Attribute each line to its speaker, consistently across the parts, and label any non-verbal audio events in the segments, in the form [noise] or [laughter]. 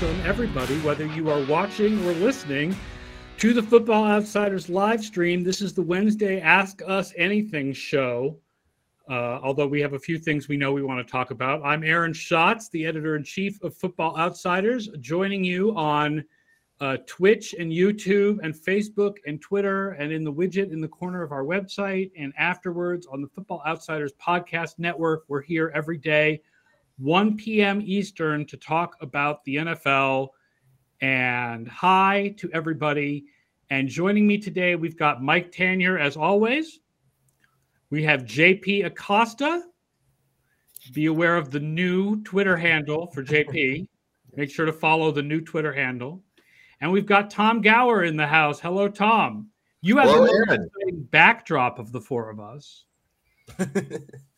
Speaker 1: Welcome everybody, whether you are watching or listening to the Football Outsiders live stream. This is the Wednesday Ask Us Anything show. Uh, although we have a few things we know we want to talk about. I'm Aaron Schatz, the editor in chief of Football Outsiders, joining you on uh, Twitch and YouTube and Facebook and Twitter and in the widget in the corner of our website and afterwards on the Football Outsiders podcast network. We're here every day, 1 p.m. Eastern, to talk about the NFL. And hi to everybody. And joining me today, we've got Mike Tanier, as always. We have JP Acosta. Be aware of the new Twitter handle for JP. [laughs] Make sure to follow the new Twitter handle. And we've got Tom Gower in the house. Hello, Tom. You have
Speaker 2: Hello,
Speaker 1: the backdrop of the four of us. [laughs]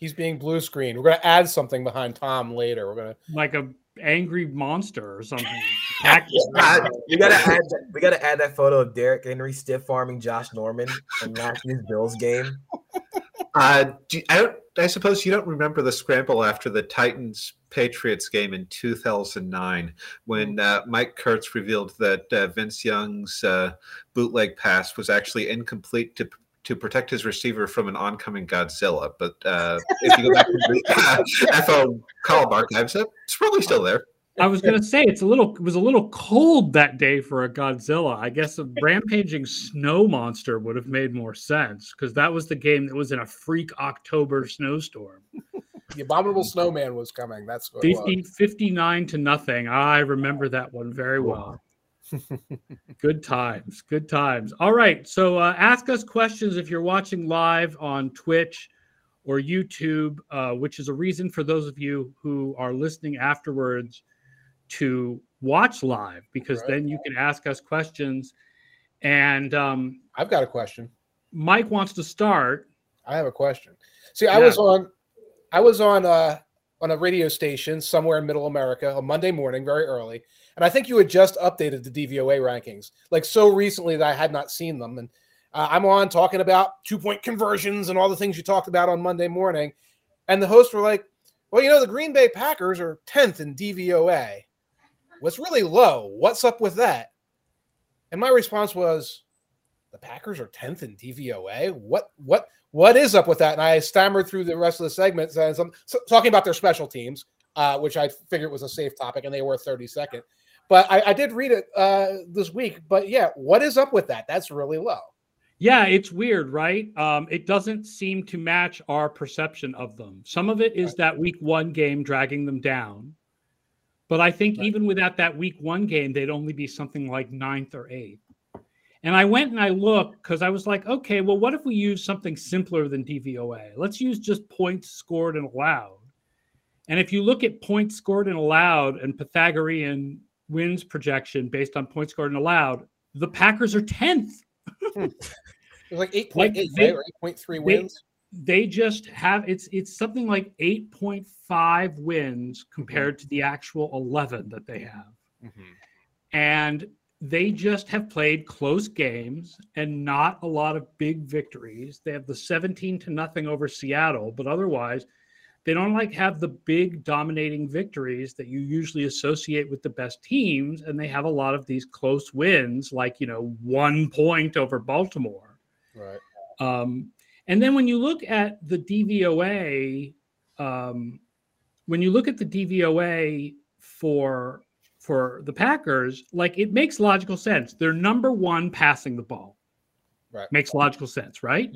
Speaker 3: He's being blue screened. We're gonna add something behind Tom later. We're gonna
Speaker 1: like a angry monster or something. [laughs]
Speaker 2: Uh, we gotta add that, we gotta add that photo of Derrick Henry stiff arming Josh Norman in last year's Bills game.
Speaker 4: Uh, do you- I don't. I suppose you don't remember the scramble after the Titans Patriots game in 2009 when uh, Mike Kurtz revealed that uh, Vince Young's uh, bootleg pass was actually incomplete to to protect his receiver from an oncoming Godzilla. But uh, if you go back to the uh, FO column archives, it's probably still there.
Speaker 1: I was gonna say it's a little it was a little cold that day for a Godzilla. I guess a [laughs] rampaging snow monster would have made more sense because that was the game that was in a freak October snowstorm. [laughs]
Speaker 3: the abominable snowman was coming. That's what it
Speaker 1: 50,
Speaker 3: was.
Speaker 1: 59 to nothing. I remember that one very well. Good times. Good times. All right. So uh, ask us questions if you're watching live on Twitch or YouTube, uh, which is a reason for those of you who are listening afterwards to watch live because
Speaker 3: Right.
Speaker 1: then you can ask us questions. And um,
Speaker 3: I've got a question.
Speaker 1: Mike wants to start.
Speaker 3: I have a question. See, I
Speaker 1: Yeah.
Speaker 3: was on I was on uh on a radio station somewhere in middle America on Monday morning, very early. And I think you had just updated the DVOA rankings, like so recently that I had not seen them. And uh, I'm on talking about two point conversions and all the things you talked about on Monday morning. And the hosts were like, well, you know, the Green Bay Packers are 10th in DVOA. What's really low? What's up with that? And my response was, the Packers are 10th in DVOA. What what what is up with that? And I stammered through the rest of the segment so, talking about their special teams, uh, which I figured was a safe topic, and they were 32nd. But I, I did read it uh, this week. But yeah, what is up with that? That's really low.
Speaker 1: Yeah, it's weird, right? Um, it doesn't seem to match our perception of them. Some of it is that week one game dragging them down. But I think
Speaker 3: Right.
Speaker 1: even without that week one game, they'd only be something like ninth or eighth. And I went and I looked because I was like, okay, well, what if we use something simpler than DVOA? Let's use just points scored and allowed. And if you look at points scored and allowed and Pythagorean wins projection based on points scored and allowed, the Packers are 10th. Hmm.
Speaker 3: It was like 8.8,
Speaker 1: they-
Speaker 3: right? Or 8.3 wins.
Speaker 1: they just have it's it's something like 8.5 wins compared to the actual 11 that they have mm-hmm. and they just have played close games and not a lot of big victories they have the 17 to nothing over seattle but otherwise they don't like have the big dominating victories that you usually associate with the best teams and they have a lot of these close wins like you know one point over baltimore
Speaker 3: Right.
Speaker 1: um, and then when you look at the DVOA, um, when you look at the DVOA for for the Packers, like it makes logical sense. They're number one passing the ball.
Speaker 3: Right.
Speaker 1: Makes logical sense, right?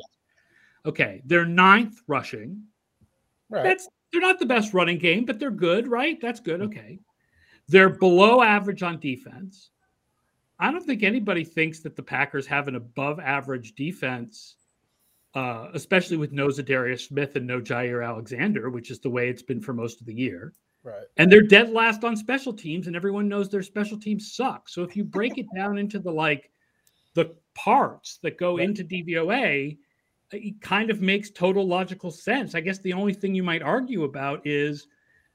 Speaker 1: Okay. They're ninth rushing.
Speaker 3: Right.
Speaker 1: That's they're not the best running game, but they're good, right? That's good. Okay. They're below average on defense. I don't think anybody thinks that the Packers have an above average defense, uh, especially with no Za'Darius Smith and no Jaire Alexander, which is the way it's been for most of the year.
Speaker 3: Right.
Speaker 1: And they're dead last on special teams, and everyone knows their special teams suck. So if you break it down into the like the parts that go
Speaker 3: Right.
Speaker 1: into DVOA, it kind of makes total logical sense. I guess the only thing you might argue about is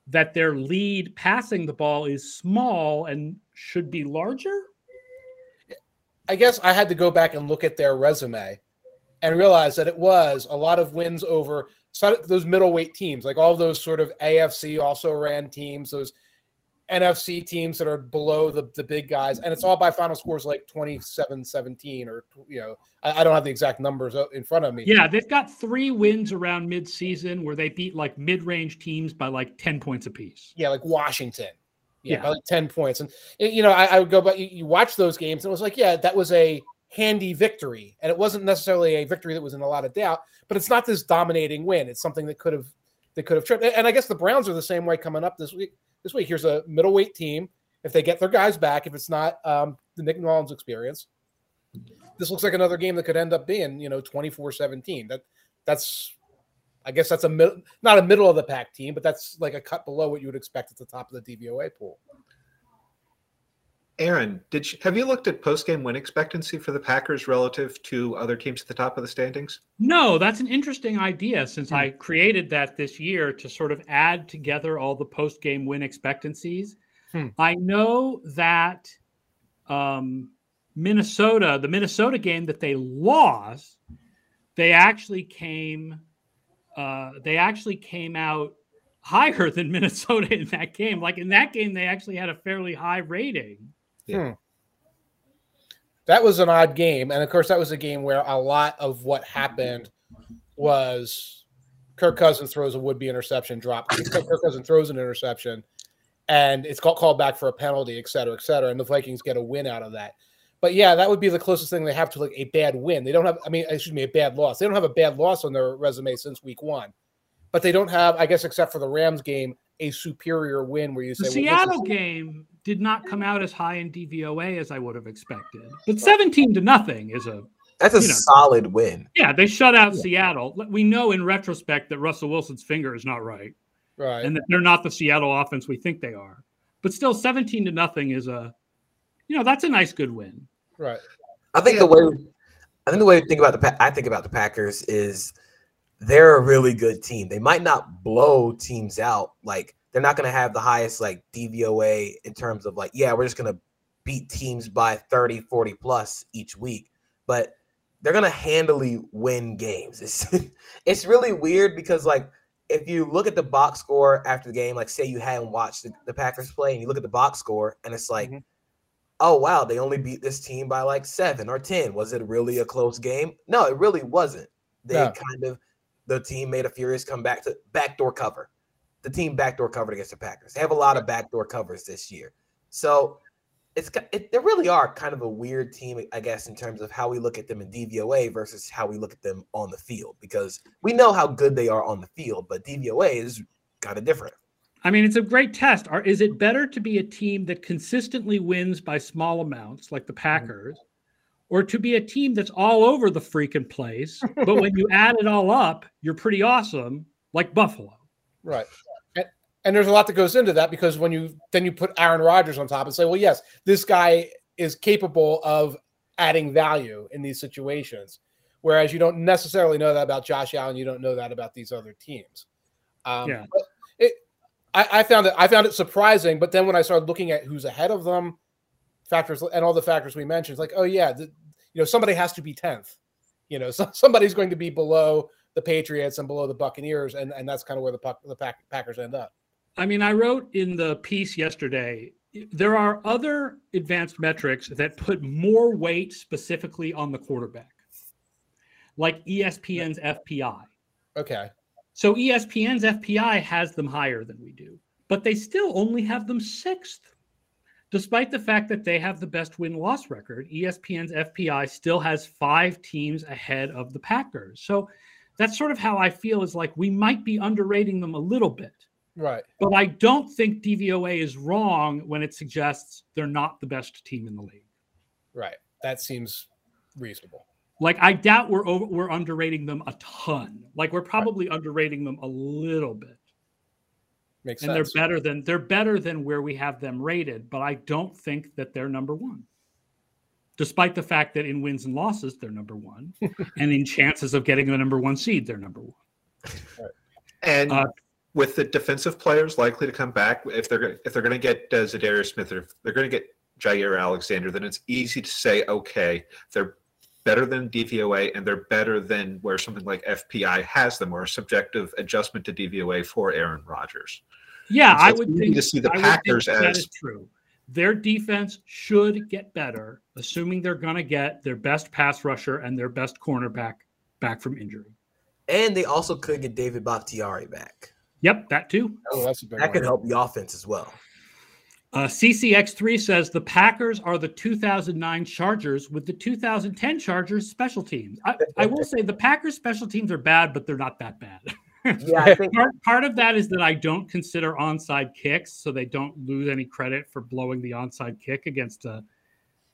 Speaker 1: that their lead passing the ball is small and should be larger.
Speaker 3: I guess I had to go back and look at their resume and realize that it was a lot of wins over those middleweight teams, like all those sort of AFC also ran teams, those NFC teams that are below the, the big guys, and it's all by final scores like 27 17 or, you know, I, I don't have the exact numbers in front of me.
Speaker 1: Yeah, they've got three wins around mid-season where they beat like mid-range teams by like 10 points apiece.
Speaker 3: Yeah, like Washington. Yeah, yeah. by like 10 points. And, you know, I, I would go, but you, you watch those games and it was like, yeah, that was a handy victory. And it wasn't necessarily a victory that was in a lot of doubt, but it's not this dominating win. It's something that could have, that could have tripped. And I guess the Browns are the same way coming up this week this week. Here's a middleweight team. If they get their guys back, if it's not um, the Nick Mullens experience, this looks like another game that could end up being, you know, 24-17. That that's I guess that's a mid, not a middle of the pack team, but that's like a cut below what you would expect at the top of the DVOA pool.
Speaker 4: Aaron, did you, have you looked at post game win expectancy for the Packers relative to other teams at the top of the standings?
Speaker 1: No, that's an interesting idea since hmm. I created that this year to sort of add together all the post game win expectancies. Hmm. I know that um, Minnesota, the Minnesota game that they lost, they actually came, uh, they actually came out higher than [laughs] Minnesota in that game. Like in that game, they actually had a fairly high rating.
Speaker 3: Yeah. Hmm. That was an odd game, and of course, that was a game where a lot of what happened was Kirk Cousins throws a would-be interception drop. [laughs] Kirk Cousins throws an interception, and it's called, called back for a penalty, et cetera, et cetera, and the Vikings get a win out of that. But yeah, that would be the closest thing they have to like a bad win. They don't have, I mean, excuse me, a bad loss. They don't have a bad loss on their resume since week one, but they don't have, I guess, except for the Rams game, a superior win where you say
Speaker 1: the Seattle game did not come out as high in DVOA as I would have expected. But 17 to nothing is a
Speaker 2: that's a you know, solid win.
Speaker 1: Yeah, they shut out yeah. Seattle. We know in retrospect that Russell Wilson's finger is not right.
Speaker 3: Right.
Speaker 1: And that they're not the Seattle offense we think they are. But still 17 to nothing is a you know, that's a nice good win.
Speaker 3: Right.
Speaker 2: I think yeah. the way I think the way to think about the I think about the Packers is they're a really good team. They might not blow teams out. Like they're not going to have the highest like DVOA in terms of like, yeah, we're just going to beat teams by 30, 40 plus each week. But they're going to handily win games. It's [laughs] it's really weird because like if you look at the box score after the game, like say you hadn't watched the, the Packers play and you look at the box score and it's like, mm-hmm. oh wow, they only beat this team by like seven or ten. Was it really a close game? No, it really wasn't. They kind of the team made a furious comeback to backdoor cover. The team backdoor covered against the Packers. They have a lot of backdoor covers this year. So it's it, they really are kind of a weird team, I guess, in terms of how we look at them in DVOA versus how we look at them on the field. Because we know how good they are on the field, but DVOA is kind of different.
Speaker 1: I mean, it's a great test. Are, is it better to be a team that consistently wins by small amounts, like the mm-hmm. Packers, or to be a team that's all over the freaking place. but when you [laughs] add it all up, you're pretty awesome, like Buffalo.
Speaker 3: Right. And, and there's a lot that goes into that because when you then you put Aaron Rodgers on top and say, well, yes, this guy is capable of adding value in these situations. Whereas you don't necessarily know that about Josh Allen, you don't know that about these other teams. Um, yeah. It, I, I found it I found it surprising, but then when I started looking at who's ahead of them, factors and all the factors we mentioned, it's like, oh yeah, the, you know, somebody has to be 10th. You know, so, [laughs] somebody's going to be below the Patriots and below the Buccaneers, and, and that's kind of where the, the Pack, Packers end up.
Speaker 1: I mean, I wrote in the piece yesterday there are other advanced metrics that put more weight specifically on the quarterback, like ESPN's FPI.
Speaker 3: Okay.
Speaker 1: So ESPN's FPI has them higher than we do, but they still only have them sixth. Despite the fact that they have the best win loss record, ESPN's FPI still has five teams ahead of the Packers. So that's sort of how I feel is like we might be underrating them a little bit.
Speaker 3: Right.
Speaker 1: But I don't think DVOA is wrong when it suggests they're not the best team in the league.
Speaker 3: Right. That seems reasonable.
Speaker 1: Like I doubt we're over, we're underrating them a ton. Like we're probably right. underrating them a little bit.
Speaker 3: Makes sense.
Speaker 1: and sense. they're better than they're better than where we have them rated, but I don't think that they're number one. Despite the fact that in wins and losses they're number one, [laughs] and in chances of getting a number one seed they're number one.
Speaker 4: And uh, with the defensive players likely to come back, if they're if they're going to get uh, Za'Darius Smith, or if they're going to get Jaire Alexander, then it's easy to say, okay, they're better than DVOA, and they're better than where something like FPI has them, or a subjective adjustment to DVOA for Aaron Rodgers.
Speaker 1: Yeah,
Speaker 4: So
Speaker 1: I would
Speaker 4: easy
Speaker 1: think
Speaker 4: to see the
Speaker 1: I
Speaker 4: Packers as-
Speaker 1: is true. Their defense should get better, assuming they're going to get their best pass rusher and their best cornerback back from injury.
Speaker 2: And they also could get David Bakhtiari back.
Speaker 1: Yep, that too.
Speaker 3: Oh, that's a big
Speaker 2: That
Speaker 3: one.
Speaker 2: could help the offense as well.
Speaker 1: Uh, CCX3 says the Packers are the 2009 Chargers with the 2010 Chargers special teams. I, I will say the Packers special teams are bad, but they're not that bad. [laughs]
Speaker 2: Yeah, I [laughs] think
Speaker 1: part, part of that is that I don't consider onside kicks, so they don't lose any credit for blowing the onside kick against the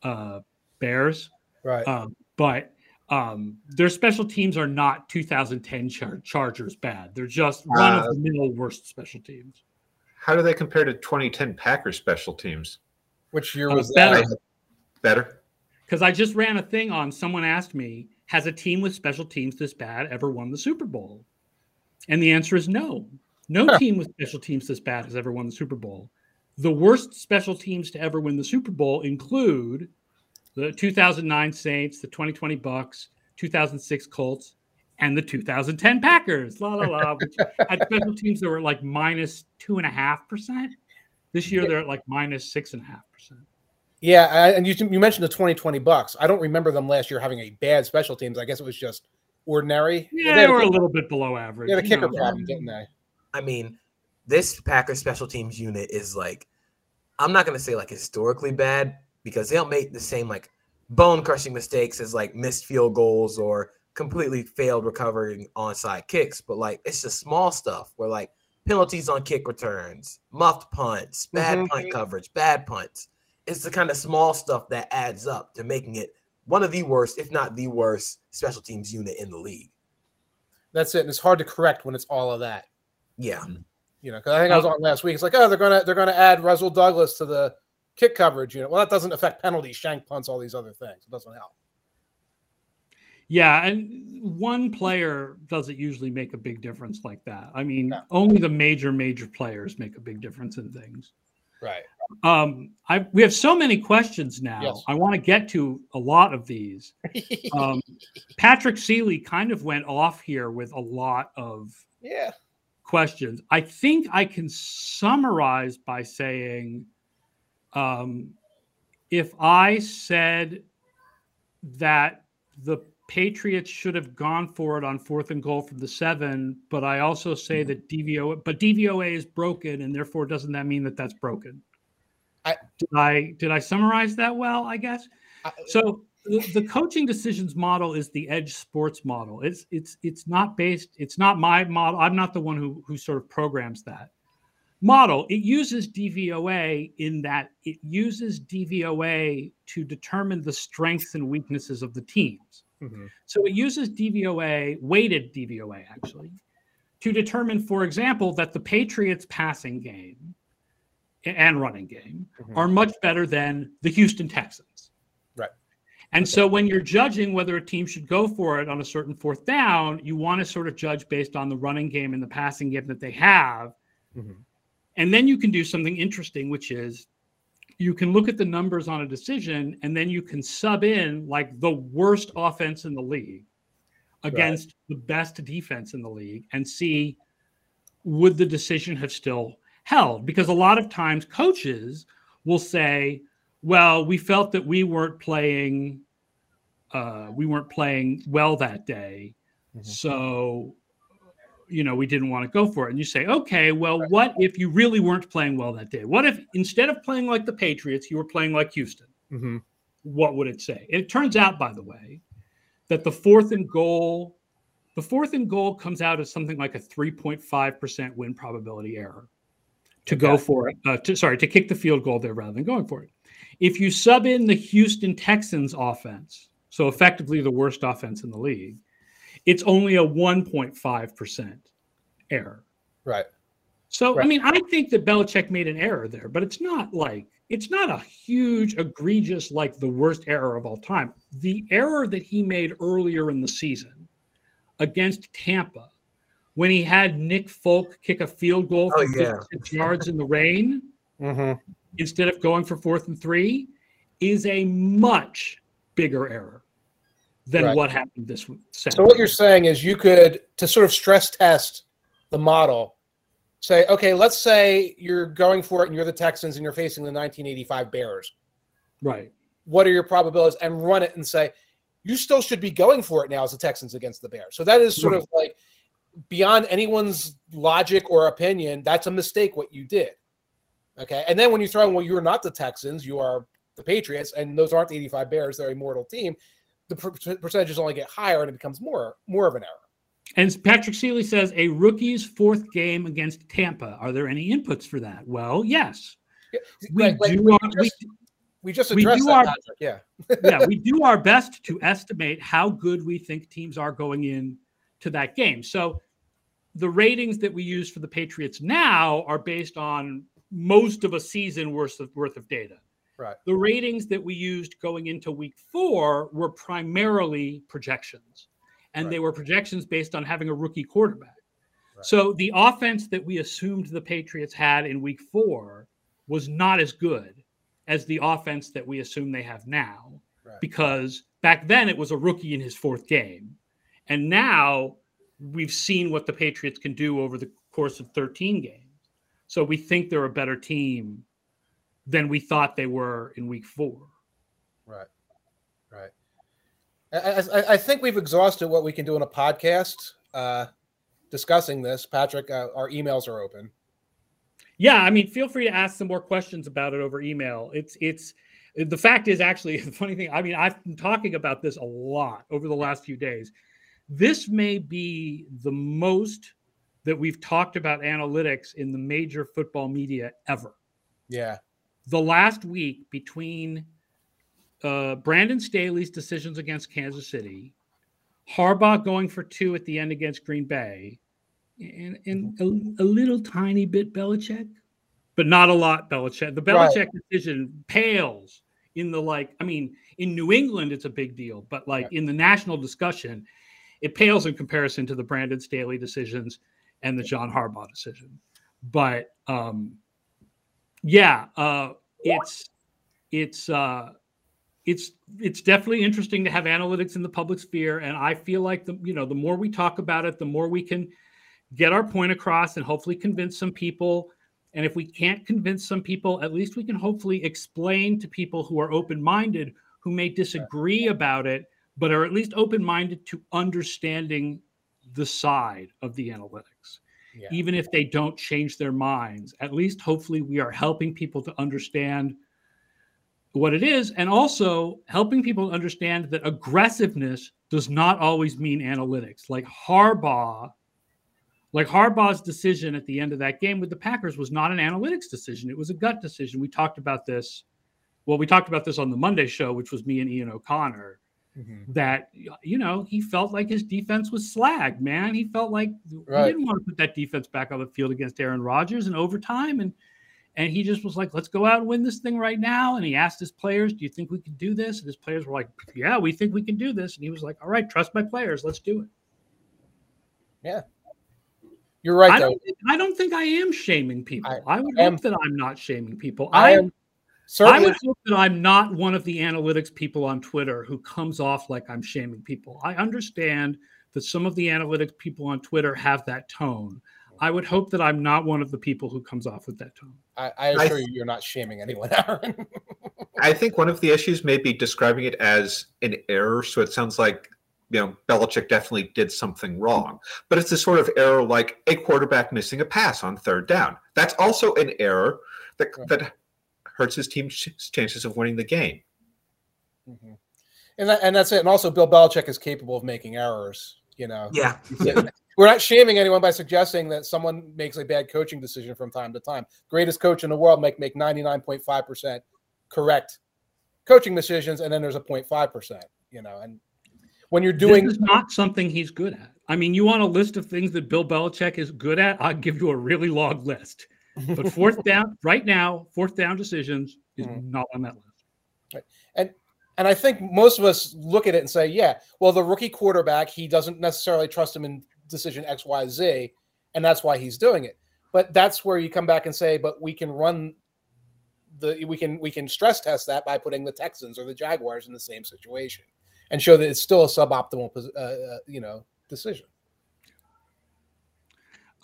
Speaker 1: uh, Bears.
Speaker 3: Right.
Speaker 1: Um, but um, their special teams are not 2010 Char- Chargers bad. They're just run
Speaker 4: Uh,
Speaker 1: of the middle worst special teams.
Speaker 4: How do they compare to 2010 Packers special teams?
Speaker 3: Which year
Speaker 1: Uh,
Speaker 3: was
Speaker 1: better.
Speaker 3: that?
Speaker 4: Better.
Speaker 1: Because I just ran a thing on someone asked me, has a team with special teams this bad ever won the Super Bowl? And the answer is no. No
Speaker 3: Huh.
Speaker 1: team with special teams this bad has ever won the Super Bowl. The worst special teams to ever win the Super Bowl include the 2009 Saints, the 2020 Bucs, 2006 Colts, and the 2010 Packers. La la la. Which [laughs] had special teams that were like minus two and a half percent. This year they're at like minus six and a half percent.
Speaker 3: Yeah, and you you mentioned the 2020 Bucs. I don't remember them last year having a bad special teams. I guess it was just ordinary.
Speaker 1: Yeah,
Speaker 3: they
Speaker 1: they were a little bit below average.
Speaker 3: they had a
Speaker 1: you
Speaker 3: kicker
Speaker 1: know.
Speaker 3: problem, didn't they?
Speaker 2: I mean, this Packers special teams unit is like, I'm not gonna say like historically bad because they don't make the same like bone crushing mistakes as like missed field goals or completely failed recovering onside kicks, but like it's just small stuff where like penalties on kick returns, muffed punts, bad
Speaker 3: Mhm.
Speaker 2: punt coverage, bad punts. It's the kind of small stuff that adds up to making it one of the worst, if not the worst, special teams unit in the league.
Speaker 3: That's it. And it's hard to correct when it's all of that.
Speaker 2: Yeah. Mm-hmm.
Speaker 3: You know, because I think I was on last week. It's like, oh, they're gonna they're gonna add Rasul Douglas to the kick coverage unit. Well, that doesn't affect penalties, shank punts, all these other things. It doesn't help.
Speaker 1: Yeah, and one player doesn't usually make a big difference like that. I mean,
Speaker 3: No.
Speaker 1: only the major major players make a big difference in things.
Speaker 3: Right.
Speaker 1: Um, I we have so many questions now.
Speaker 3: Yes.
Speaker 1: I want to get to a lot of these. [laughs] Um, Patrick Seeley kind of went off here with a lot of
Speaker 3: yeah.
Speaker 1: questions. I think I can summarize by saying um, if I said that the Patriots should have gone for it on fourth and goal from the seven, but I also say that DVO, but DVOA is broken, and therefore doesn't that mean that that's broken?
Speaker 3: I-
Speaker 1: did I did I summarize that well? I guess
Speaker 3: I-
Speaker 1: so. The, the coaching decisions model is the EdjSports model. It's it's it's not based. It's not my model. I'm not the one who who sort of programs that model. It uses DVOA in that it uses DVOA to determine the strengths and weaknesses of the teams.
Speaker 3: Mhm.
Speaker 1: So it uses DVOA, weighted DVOA actually, to determine, for example, that the Patriots passing game and running game
Speaker 3: Mhm.
Speaker 1: are much better than the Houston Texans.
Speaker 3: Right.
Speaker 1: And so when you're judging whether a team should go for it on a certain fourth down, you want to sort of judge based on the running game and the passing game that they have.
Speaker 3: Mhm.
Speaker 1: And then you can do something interesting, which is you can look at the numbers on a decision and then you can sub in like the worst offense in the league against the best defense in the league and see would the decision have still held because a lot of times coaches will say well we felt that we weren't playing uh, we weren't playing well that day
Speaker 3: Mhm.
Speaker 1: so you know we didn't want to go for it and you say okay well what if you really weren't playing well that day what if instead of playing like the patriots you were playing like houston
Speaker 3: Mhm.
Speaker 1: what would it say? It turns out, by the way, that the fourth and goal, the fourth and goal comes out as something like a 3.5% win probability error to go
Speaker 3: Okay.
Speaker 1: for it. Uh, to, sorry, to kick the field goal there rather than going for it. If you sub in the Houston Texans offense, so effectively the worst offense in the league, it's only a 1.5% error.
Speaker 3: Right.
Speaker 1: So I mean, I think that Belichick made an error there, but it's not like it's not a huge, egregious, like the worst error of all time. The error that he made earlier in the season against Tampa, when he had Nick Folk kick a field goal
Speaker 2: Oh,
Speaker 1: from
Speaker 2: yeah.
Speaker 1: 56 yards in the rain
Speaker 3: Mhm.
Speaker 1: instead of going for fourth and three, is a much bigger error. than
Speaker 3: Right.
Speaker 1: what happened this Saturday.
Speaker 3: So what you're saying is you could to sort of stress test the model. Say, okay, let's say you're going for it and you're the Texans and you're facing the 1985 Bears.
Speaker 1: right.
Speaker 3: What are your probabilities? And run it and say, you still should be going for it now as the Texans against the Bears. So that is sort
Speaker 1: Right.
Speaker 3: of like beyond anyone's logic or opinion. That's a mistake what you did. Okay. And then when you throw in, well, you're not the Texans, you are the Patriots, and those aren't the 85 Bears, they're a mortal team. The per- percentages only get higher and it becomes more more of an error.
Speaker 1: And Patrick Seeley says a rookie's fourth game against Tampa. Are there any inputs for that? Well, yes. We
Speaker 3: Like-
Speaker 1: do
Speaker 3: we
Speaker 1: our, we,
Speaker 3: just- We just
Speaker 1: we
Speaker 3: addressed
Speaker 1: do
Speaker 3: that,
Speaker 1: our-
Speaker 3: Yeah. [laughs]
Speaker 1: yeah, we [laughs] do our best to estimate how good we think teams are going in to that game. So the ratings that we use for the Patriots now are based on most of a season worth of worth of data.
Speaker 3: Right.
Speaker 1: The ratings that we used going into week four were primarily projections. And they were projections based on having a rookie quarterback.
Speaker 3: Right.
Speaker 1: So the offense that we assumed the Patriots had in week four was not as good as the offense that we assume they have now
Speaker 3: Right.
Speaker 1: because back then it was a rookie in his fourth game. And now we've seen what the Patriots can do over the course of 13 games. So we think they're a better team than we thought they were in week four.
Speaker 3: Right. Right. I, I, I think we've exhausted what we can do in a podcast uh, discussing this. Patrick, uh, our emails are open.
Speaker 1: Yeah, I mean, feel free to ask some more questions about it over email. It's it's the fact is actually [laughs] the funny thing. I mean, I've been talking about this a lot over the last few days. This may be the most that we've talked about analytics in the major football media ever.
Speaker 3: Yeah.
Speaker 1: The last week between uh, Brandon Staley's decisions against Kansas City, Harbaugh going for two at the end against Green Bay, and, and a, a little tiny bit Belichick, but not a lot Belichick. The
Speaker 3: Right.
Speaker 1: Belichick decision pales in the like, I mean, in New England, it's a big deal, but like
Speaker 3: Right.
Speaker 1: in the national discussion, it pales in comparison to the Brandon Staley decisions and the John Harbaugh decision. But um, yeah, uh, it's it's uh, it's it's definitely interesting to have analytics in the public sphere, and I feel like the you know the more we talk about it, the more we can get our point across and hopefully convince some people. And if we can't convince some people, at least we can hopefully explain to people who are open minded, who may disagree about it, but are at least open minded to understanding the side of the analytics
Speaker 3: Yeah.
Speaker 1: even if they don't change their minds. At least, hopefully, we are helping people to understand what it is and also helping people understand that aggressiveness does not always mean analytics. Like Harbaugh, like Harbaugh's decision at the end of that game with the Packers was not an analytics decision, it was a gut decision. We talked about this. Well, we talked about this on the Monday show, which was me and Ian O'Connor
Speaker 3: Mhm.
Speaker 1: that you know he felt like his defense was slag, man. He felt like
Speaker 3: Right.
Speaker 1: he didn't want to put that defense back on the field against Aaron Rodgers in overtime, and and he just was like, "Let's go out and win this thing right now." And he asked his players, "Do you think we can do this?" And his players were like, "Yeah, we think we can do this." And he was like, "All right, trust my players. Let's do it." Yeah.
Speaker 3: You're right,
Speaker 1: I
Speaker 3: though.
Speaker 1: don't. Think, I don't think I am shaming people.
Speaker 3: I
Speaker 1: I, would
Speaker 3: am-
Speaker 1: hope that I'm not shaming people.
Speaker 3: I
Speaker 1: I
Speaker 3: am
Speaker 1: I would hope that I'm not one of the analytics people on Twitter who comes off like I'm shaming people. I understand that some of the analytics people on Twitter have that tone. I would hope that I'm not one of the people who comes off with that tone.
Speaker 3: I, I assure you, you're not shaming anyone, [laughs] Aaron.
Speaker 4: I think one of the issues may be describing it as an error. So it sounds like, you know, Belichick definitely did something wrong. But it's a sort of error like a quarterback missing a pass on third down. That's also an error that, that hurts his team's chances of winning the game.
Speaker 3: Mhm. And that, and that's it. And also, Bill Belichick is capable of making errors. You know,
Speaker 2: Yeah.
Speaker 3: we're not shaming anyone by suggesting that someone makes a bad coaching decision from time to time. Greatest coach in the world make make ninety nine point five percent correct coaching decisions, and then there's a 05 percent. You know, and when you're doing
Speaker 1: this is not something he's good at. I mean, you want a list of things that Bill Belichick is good at? I'll give you a really long list. But fourth down, right now, fourth down decisions is
Speaker 3: Mhm.
Speaker 1: not on that list. Right.
Speaker 3: And and I think most of us look at it and say, yeah, well, the rookie quarterback, he doesn't necessarily trust him in decision X, Y, Z, and that's why he's doing it. But that's where you come back and say, but we can run the we can we can stress test that by putting the Texans or the Jaguars in the same situation. and show that it's still a suboptimal, uh, uh, you know, decision.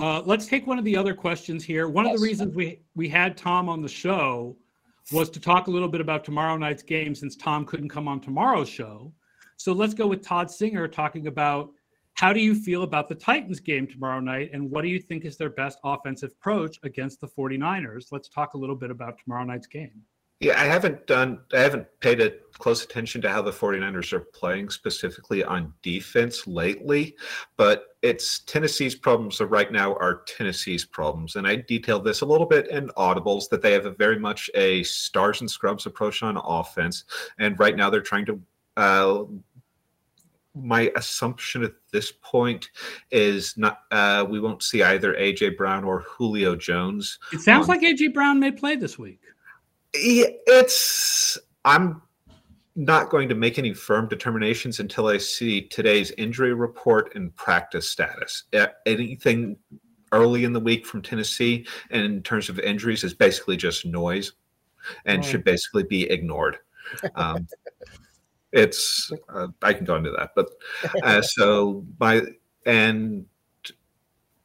Speaker 1: Uh, let's take one of the other questions here. One yes. of the reasons we we had Tom on the show was to talk a little bit about tomorrow night's game since Tom couldn't come on tomorrow's show. So let's go with Todd Singer talking about how do you feel about the Titans game tomorrow night and what do you think is their best offensive approach against the 49ers? Let's talk a little bit about tomorrow night's game.
Speaker 4: Yeah, I haven't done I haven't paid a close attention to how the 49ers are playing specifically on defense lately, but it's Tennessee's problems right now are Tennessee's problems. And I detailed this a little bit in audibles that they have a very much a stars and scrubs approach on offense. And right now they're trying to uh, my assumption at this point is not uh, we won't see either AJ Brown or Julio Jones.
Speaker 1: It sounds um, like AJ Brown may play this week
Speaker 4: it's I'm not going to make any firm determinations until I see today's injury report and practice status. Anything early in the week from Tennessee and in terms of injuries is basically just noise and should basically be ignored. [laughs] Um, it's uh, I can go into that, but uh, so by and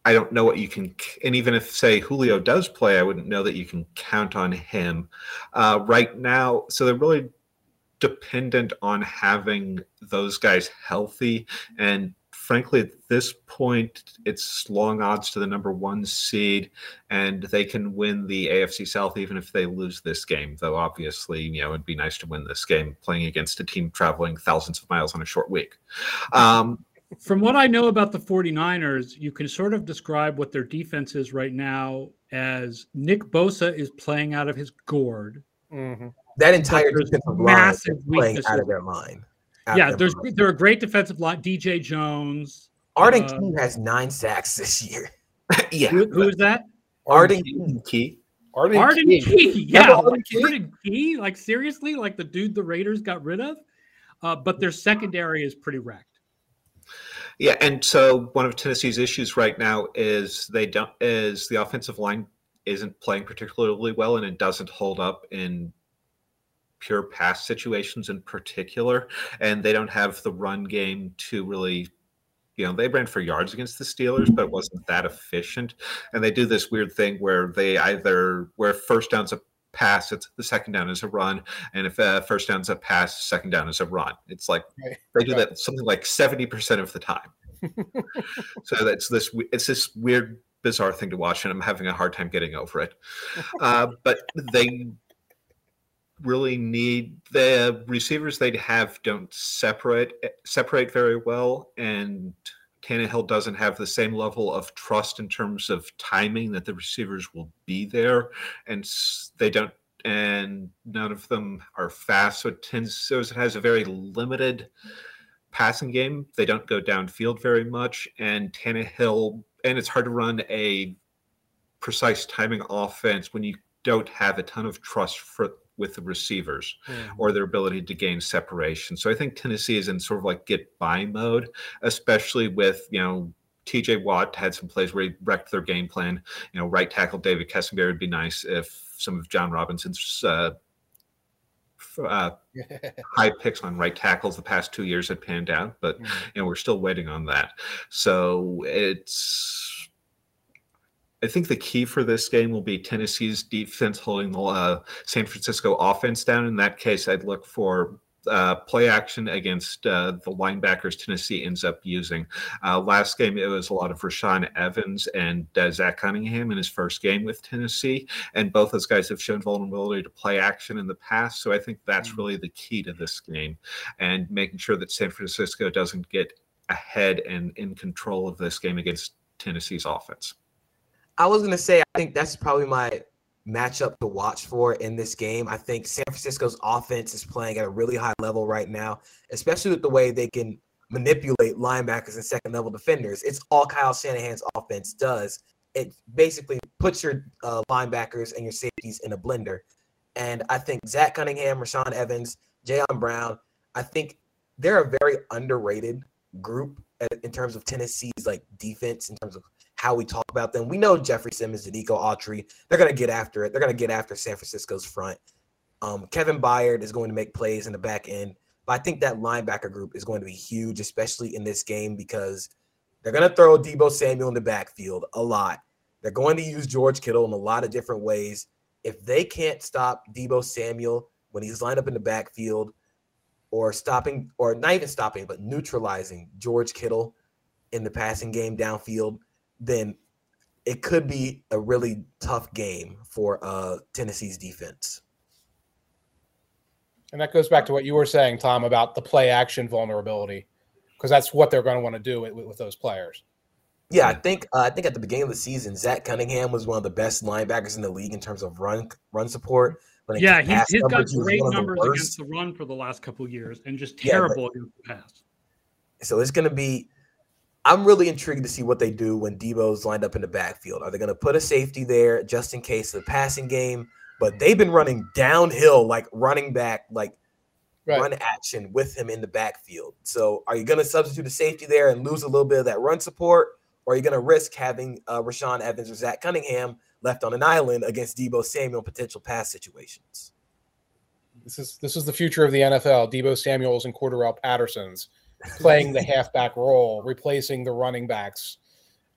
Speaker 4: I don't know what you can, and even if say Julio does play, I wouldn't know that you can count on him uh, right now. So they're really dependent on having those guys healthy. And frankly, at this point, it's long odds to the number one seed, and they can win the AFC South even if they lose this game. Though obviously, you know, it'd be nice to win this game playing against a team traveling thousands of miles on a short week. Um,
Speaker 1: from what I know about the 49ers, you can sort of describe what their defense is right now as Nick Bosa is playing out of his gourd.
Speaker 2: Mm-hmm. That entire defensive line is playing out of their mind.
Speaker 1: Yeah, there's mind. they're a great defensive line. DJ Jones.
Speaker 2: Arden uh, Key has nine sacks this year. [laughs]
Speaker 1: yeah. Who, who is that?
Speaker 2: Arden, Arden Key.
Speaker 1: Arden, Arden Key. Key. Yeah. Arden Key? Arden Key. Like seriously, like the dude the Raiders got rid of. Uh, but their secondary is pretty wrecked.
Speaker 4: Yeah, and so one of Tennessee's issues right now is they don't is the offensive line isn't playing particularly well, and it doesn't hold up in pure pass situations in particular, and they don't have the run game to really. You know, they ran for yards against the Steelers, but it wasn't that efficient. And they do this weird thing where they either where first down's pass, it's the second down is a run, and if uh, first down is a pass, second down is a run. It's like right. they do that something like seventy percent of the time. [laughs] so that's this. It's this weird, bizarre thing to watch, and I'm having a hard time getting over it. Uh, but they really need the receivers they have don't separate separate very well, and Tannehill doesn't have the same level of trust in terms of timing that the receivers will be there, and they don't. And none of them are fast, so it tends so it has a very limited passing game. They don't go downfield very much, and Tannehill, and it's hard to run a precise timing offense when you don't have a ton of trust for with the receivers mm-hmm. or their ability to gain separation. So I think Tennessee is in sort of like get by mode, especially with, you know, TJ Watt had some plays where he wrecked their game plan. You know, right tackle David Quessenberry would be nice if some of Jon Robinson's uh, uh, [laughs] high picks on right tackles the past two years had panned out, but mm-hmm. you know we're still waiting on that. So it's I think the key for this game will be Tennessee's defense holding the uh, San Francisco offense down. In that case, I'd look for uh, play action against uh, the linebackers Tennessee ends up using. Uh, last game, it was a lot of Rashaan Evans and uh, Zach Cunningham in his first game with Tennessee. And both those guys have shown vulnerability to play action in the past. So I think that's mm. really the key to this game and making sure that San Francisco doesn't get ahead and in control of this game against Tennessee's offense.
Speaker 2: I was gonna say I think that's probably my matchup to watch for in this game. I think San Francisco's offense is playing at a really high level right now, especially with the way they can manipulate linebackers and second level defenders. It's all Kyle Shanahan's offense does. It basically puts your uh, linebackers and your safeties in a blender. And I think Zach Cunningham, Rashaan Evans, Jayon Brown, I think they're a very underrated group in terms of Tennessee's like defense, in terms of how we talk about them. We know Jeffrey Simmons and Nico Autry. They're going to get after it. They're going to get after San Francisco's front. Um, Kevin Byard is going to make plays in the back end. But I think that linebacker group is going to be huge, especially in this game, because they're going to throw Deebo Samuel in the backfield a lot. They're going to use George Kittle in a lot of different ways. If they can't stop Deebo Samuel when he's lined up in the backfield, or stopping, or not even stopping, but neutralizing George Kittle in the passing game downfield, then it could be a really tough game for uh, Tennessee's defense.
Speaker 3: And that goes back to what you were saying, Tom, about the play action vulnerability, because that's what they're going to want to do with, with those players.
Speaker 2: Yeah, I think uh, I think at the beginning of the season, Zach Cunningham was one of the best linebackers in the league in terms of run run support.
Speaker 1: yeah, he's, he's got great numbers against the run for the last couple years, and just terrible yeah, but, against the pass.
Speaker 2: So it's going to be. I'm really intrigued to see what they do when Deebo's lined up in the backfield. Are they going to put a safety there just in case of the passing game? But they've been running downhill, like running back, like right. run action with him in the backfield. So are you going to substitute a safety there and lose a little bit of that run support? Or are you going to risk having uh, Rashaan Evans or Zach Cunningham left on an island against Deebo Samuel in potential pass situations?
Speaker 3: This is this is the future of the NFL. Deebo Samuels and Cordarrelle Patterson's playing the halfback role, replacing the running backs,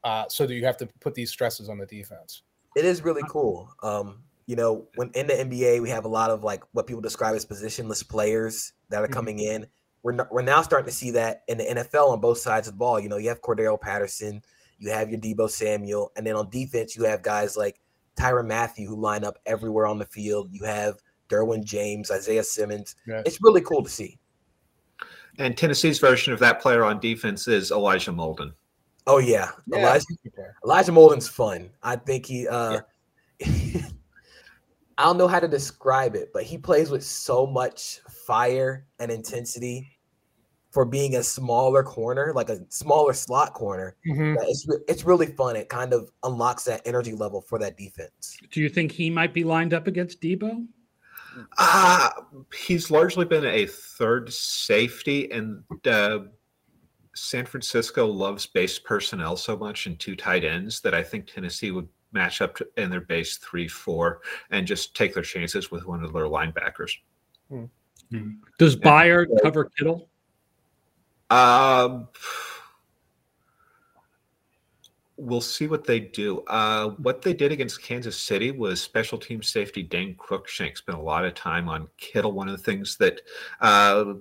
Speaker 3: uh, so that you have to put these stresses on the defense.
Speaker 2: It is really cool. Um, you know, when in the NBA, we have a lot of like what people describe as positionless players that are mm-hmm. coming in. We're, not, we're now starting to see that in the NFL on both sides of the ball. You know, you have Cordarrelle Patterson, you have your Deebo Samuel, and then on defense, you have guys like Tyrann Mathieu who line up everywhere on the field. You have Derwin James, Isaiah Simmons. Yes. It's really cool to see.
Speaker 4: And Tennessee's version of that player on defense is Elijah Molden.
Speaker 2: Oh yeah, yeah. Elijah, Elijah Molden's fun. I think he. uh yeah. [laughs] I don't know how to describe it, but he plays with so much fire and intensity for being a smaller corner, like a smaller slot corner. Mm-hmm. It's it's really fun. It kind of unlocks that energy level for that defense.
Speaker 1: Do you think he might be lined up against Deebo?
Speaker 4: Uh, he's largely been a third safety, and uh, San Francisco loves base personnel so much and two tight ends that I think Tennessee would match up to, in their base three four and just take their chances with one of their linebackers.
Speaker 1: Mm-hmm. Does Byard cover Kittle?
Speaker 4: Um, we'll see what they do. Uh, what they did against Kansas City was special team safety Dane Cruikshank spent a lot of time on Kittle. One of the things that uh,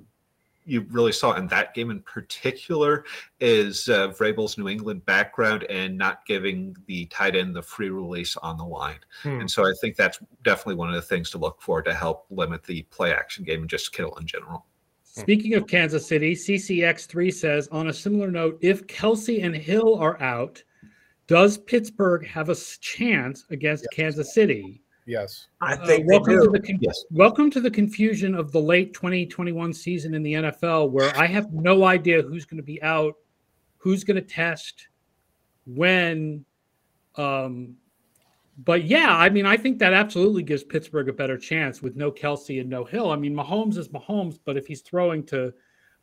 Speaker 4: you really saw in that game in particular is uh, Vrabel's New England background and not giving the tight end the free release on the line. Hmm. And so I think that's definitely one of the things to look for to help limit the play action game and just Kittle in general.
Speaker 1: Speaking of Kansas City, CCX3 says on a similar note, if Kelce and Hill are out, does Pittsburgh have a chance against yes. Kansas City?
Speaker 3: Yes,
Speaker 2: I uh, think.
Speaker 1: Uh, welcome to the con- yes. Welcome to the confusion of the late 2021 season in the NFL, where I have no idea who's going to be out, who's going to test, when. Um, but yeah, I mean, I think that absolutely gives Pittsburgh a better chance with no Kelce and no Hill. I mean, Mahomes is Mahomes, but if he's throwing to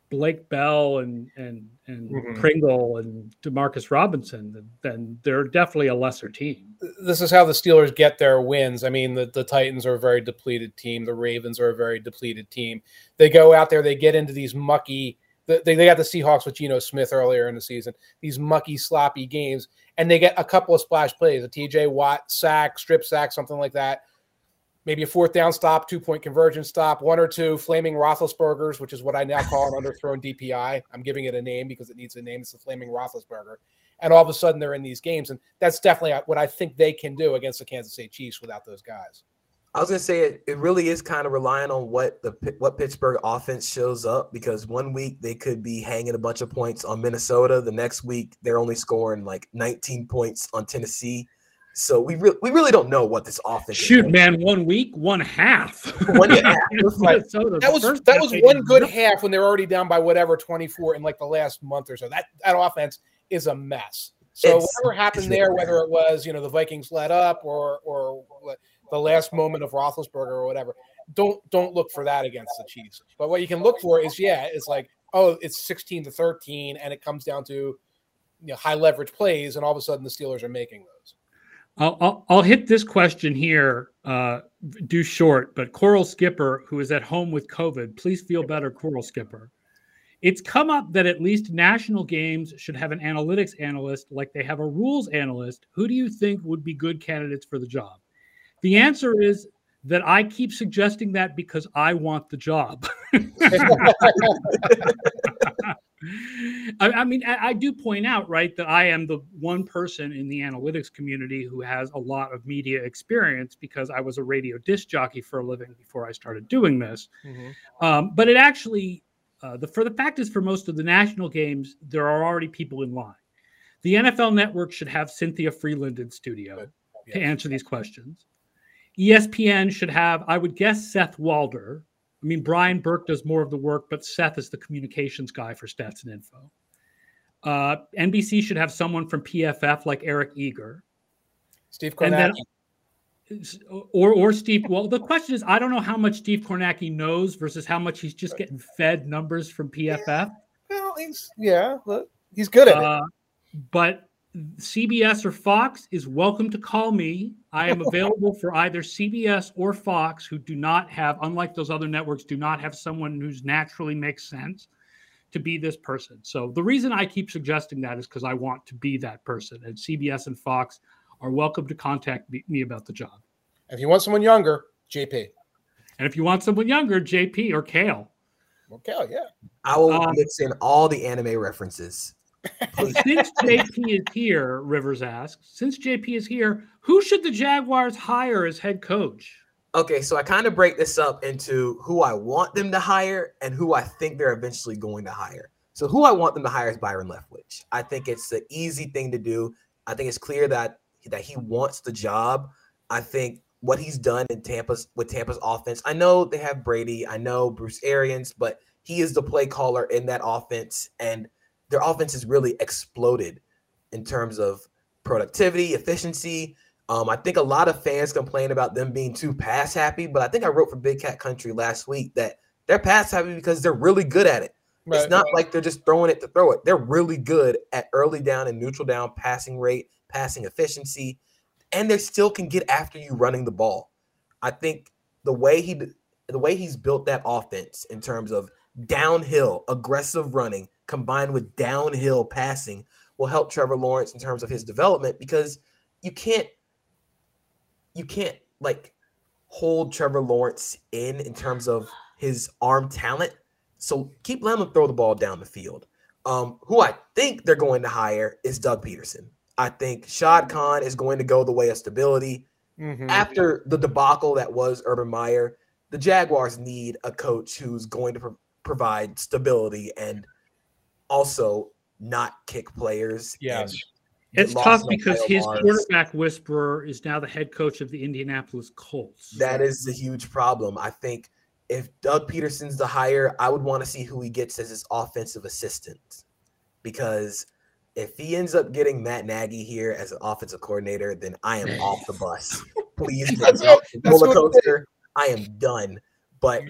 Speaker 1: Blake Bell and and and mm-hmm. Pringle and Demarcus Robinson, then, then they're definitely a lesser team.
Speaker 3: This is how the Steelers get their wins. I mean, the, the Titans are a very depleted team. The Ravens are a very depleted team. They go out there, they get into these mucky. They, they got the Seahawks with Geno Smith earlier in the season. These mucky, sloppy games, and they get a couple of splash plays, a TJ Watt sack, strip sack, something like that. Maybe a fourth down stop, two point conversion stop, one or two flaming Roethlisbergers, which is what I now call an underthrown DPI. I'm giving it a name because it needs a name. It's the flaming Roethlisberger. And all of a sudden they're in these games. And that's definitely what I think they can do against the Kansas State Chiefs without those guys.
Speaker 2: I was gonna say it, it really is kind of relying on what the what Pittsburgh offense shows up because one week they could be hanging a bunch of points on Minnesota, the next week they're only scoring like 19 points on Tennessee. So we really we really don't know what this offense.
Speaker 1: Shoot, man, one week, one half. [laughs]
Speaker 3: one half. [laughs] that was that was one good half when they're already down by whatever 24 in like the last month or so. That that offense is a mess. So it's, whatever happened there, whether it was you know the Vikings let up or or the last moment of Roethlisberger or whatever. Don't don't look for that against the Chiefs. But what you can look for is yeah, it's like oh, it's 16 to 13, and it comes down to you know high leverage plays, and all of a sudden the Steelers are making those.
Speaker 1: I'll, I'll, I'll hit this question here, uh, do short, but Coral Skipper, who is at home with COVID, please feel better, Coral Skipper. It's come up that at least national games should have an analytics analyst like they have a rules analyst. Who do you think would be good candidates for the job? The answer is that I keep suggesting that because I want the job. [laughs] [laughs] [laughs] [laughs] I, I, mean, I, I, do point out, right, that I am the one person in the analytics community who has a lot of media experience because I was a radio disc jockey for a living before I started doing this. Mm-hmm. Um, but it actually, uh, the for the fact is, for most of the national games, there are already people in line. The NFL Network should have Cynthia Frelund in studio to answer these questions. ESPN should have, I would guess, Seth Walder, I mean, Brian Burke does more of the work, but Seth is the communications guy for stats and info. Uh, NBC should have someone from PFF like Eric Eager.
Speaker 3: Steve Kornacki.
Speaker 1: or or Steve. Well, the question is, I don't know how much Steve Kornacki knows versus how much he's just getting fed numbers from PFF.
Speaker 3: Yeah, well, he's yeah, look, he's good at uh,
Speaker 1: it. But CBS or Fox is welcome to call me. I am [laughs] available for either CBS or Fox, who do not have, unlike those other networks, do not have someone who's naturally makes sense to be this person. So the reason I keep suggesting that is because I want to be that person. And CBS and Fox are welcome to contact me about the job.
Speaker 3: If you want someone younger, JP.
Speaker 1: And if you want someone younger, JP or Kale.
Speaker 3: Well, Kale, yeah.
Speaker 2: I will um, mix in all the anime references
Speaker 1: since JP is here, Rivers asks, since JP is here, who should the Jaguars hire as head coach?
Speaker 2: Okay, so I kind of break this up into who I want them to hire and who I think they're eventually going to hire. So who I want them to hire is Byron Leftwich. I think it's the easy thing to do. I think it's clear that that he wants the job. I think what he's done in Tampa's with Tampa's offense. I know they have Brady, I know Bruce Arians, but he is the play caller in that offense and their offense has really exploded in terms of productivity, efficiency. Um, I think a lot of fans complain about them being too pass happy, but I think I wrote for Big Cat Country last week that they're pass happy because they're really good at it. Right, it's not right. like they're just throwing it to throw it. They're really good at early down and neutral down passing rate, passing efficiency, and they still can get after you running the ball. I think the way he the way he's built that offense in terms of downhill aggressive running combined with downhill passing will help Trevor Lawrence in terms of his development because you can't you can't like hold Trevor Lawrence in in terms of his arm talent. So keep letting him throw the ball down the field. Um, who I think they're going to hire is Doug Pederson. I think Shad Khan is going to go the way of stability. Mm-hmm. After the debacle that was Urban Meyer, the Jaguars need a coach who's going to provide stability and also not kick players.
Speaker 3: Yes.
Speaker 1: It's tough because his quarterback whisperer is now the head coach of the Indianapolis Colts.
Speaker 2: That is a huge problem. I think if Doug Pederson's the hire, I would want to see who he gets as his offensive assistant. Because if he ends up getting Matt Nagy here as an offensive coordinator, then I am [laughs] off the bus. Please, That's roller coaster. I am done. But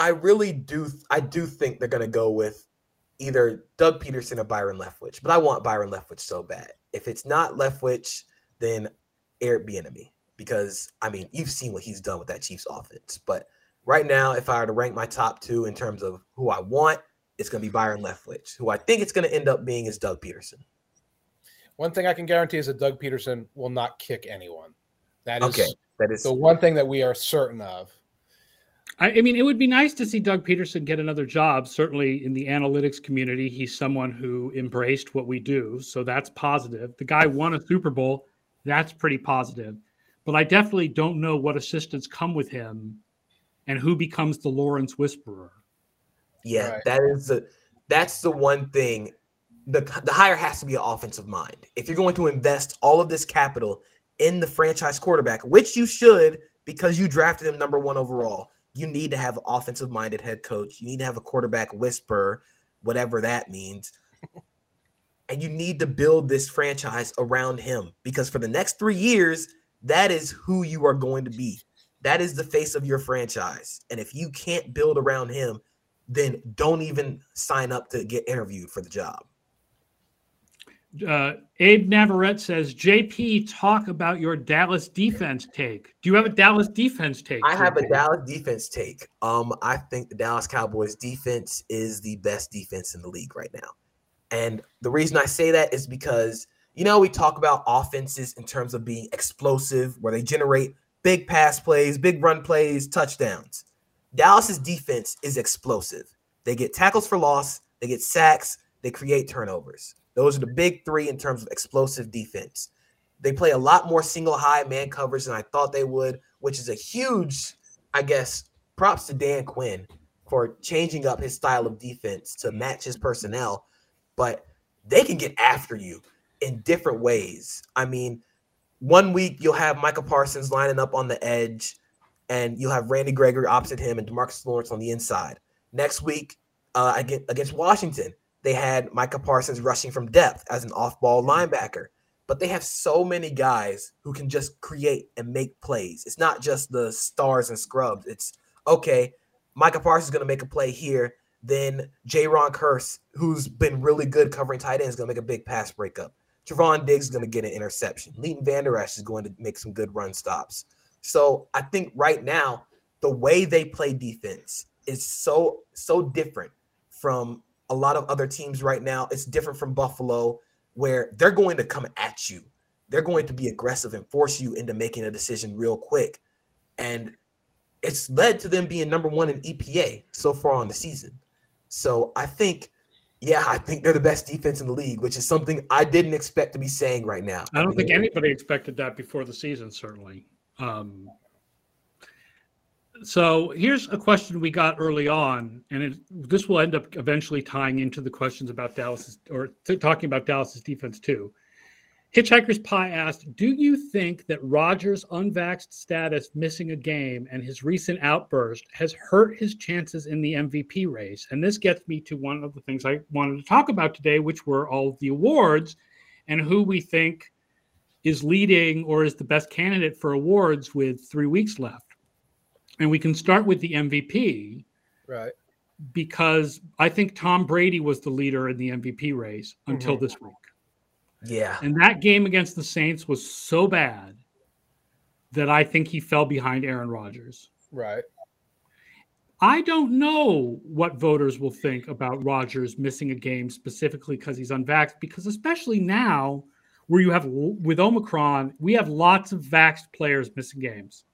Speaker 2: I really do. I do think they're going to go with either Doug Pederson or Byron Leftwich, but I want Byron Leftwich so bad. If it's not Leftwich, then Eric Bieniemy, because I mean you've seen what he's done with that Chiefs offense. But right now, if I were to rank my top two in terms of who I want, it's going to be Byron Leftwich. Who I think it's going to end up being is Doug Pederson.
Speaker 3: One thing I can guarantee is that Doug Pederson will not kick anyone. That is
Speaker 2: okay. That is
Speaker 3: the one thing that we are certain of.
Speaker 1: I, I mean, it would be nice to see Doug Pederson get another job. Certainly in the analytics community, he's someone who embraced what we do. So that's positive. The guy won a Super Bowl. That's pretty positive. But I definitely don't know what assistants come with him and who becomes the Lawrence Whisperer.
Speaker 2: Yeah, right. that is the that's the one thing. The the hire has to be an offensive mind. If you're going to invest all of this capital in the franchise quarterback, which you should because you drafted him number one overall, you need to have an offensive minded head coach. You need to have a quarterback whisper, whatever that means. and you need to build this franchise around him because for the next three years, that is who you are going to be. That is the face of your franchise. And if you can't build around him, then don't even sign up to get interviewed for the job.
Speaker 1: Uh, Abe Navarrete says, "JP, talk about your Dallas defense take. Do you have a Dallas defense take?"
Speaker 2: I have a Dallas defense take. Um, I think the Dallas Cowboys defense is the best defense in the league right now. And the reason I say that is because you know we talk about offenses in terms of being explosive, where they generate big pass plays, big run plays, touchdowns. Dallas's defense is explosive. They get tackles for loss, they get sacks, they create turnovers. Those are the big three in terms of explosive defense. They play a lot more single high man coverage than I thought they would, which is a huge, I guess, props to Dan Quinn for changing up his style of defense to match his personnel. But they can get after you in different ways. I mean, one week you'll have Micah Parsons lining up on the edge, and you'll have Randy Gregory opposite him and Demarcus Lawrence on the inside. Next week, uh, against Washington, they had Micah Parsons rushing from depth as an off-ball mm-hmm. linebacker. But they have so many guys who can just create and make plays. It's not just the stars and scrubs. It's okay. Micah Parsons is going to make a play here. Then Jayron Kearse, who's been really good covering tight ends, is going to make a big pass breakup. Trevon Diggs is going to get an interception. Leighton Vander Esch is going to make some good run stops. So I think right now, the way they play defense is so so different from a lot of other teams right now. It's different from Buffalo, where they're going to come at you. They're going to be aggressive and force you into making a decision real quick. And it's led to them being number one in EPA so far on the season. So I think, yeah, I think they're the best defense in the league, which is something I didn't expect to be saying right now.
Speaker 1: I don't think anybody expected that before the season, certainly. Um, so here's a question we got early on, and it, this will end up eventually tying into the questions about Dallas or talking about Dallas's defense too. Hitchhiker's Pie asked, "Do you think that Rodgers' unvaxxed status, missing a game, and his recent outburst has hurt his chances in the MVP race?" And this gets me to one of the things I wanted to talk about today, which were all the awards and who we think is leading or is the best candidate for awards with three weeks left. And we can start with the MVP
Speaker 3: Right.
Speaker 1: because I think Tom Brady was the leader in the MVP race until
Speaker 3: Mhm.
Speaker 1: this week.
Speaker 2: Yeah.
Speaker 1: And that game against the Saints was so bad that I think he fell behind Aaron Rodgers.
Speaker 3: Right.
Speaker 1: I don't know what voters will think about Rodgers missing a game specifically because he's unvaxxed, because especially now where you have with Omicron, we have lots of vaxxed players missing games.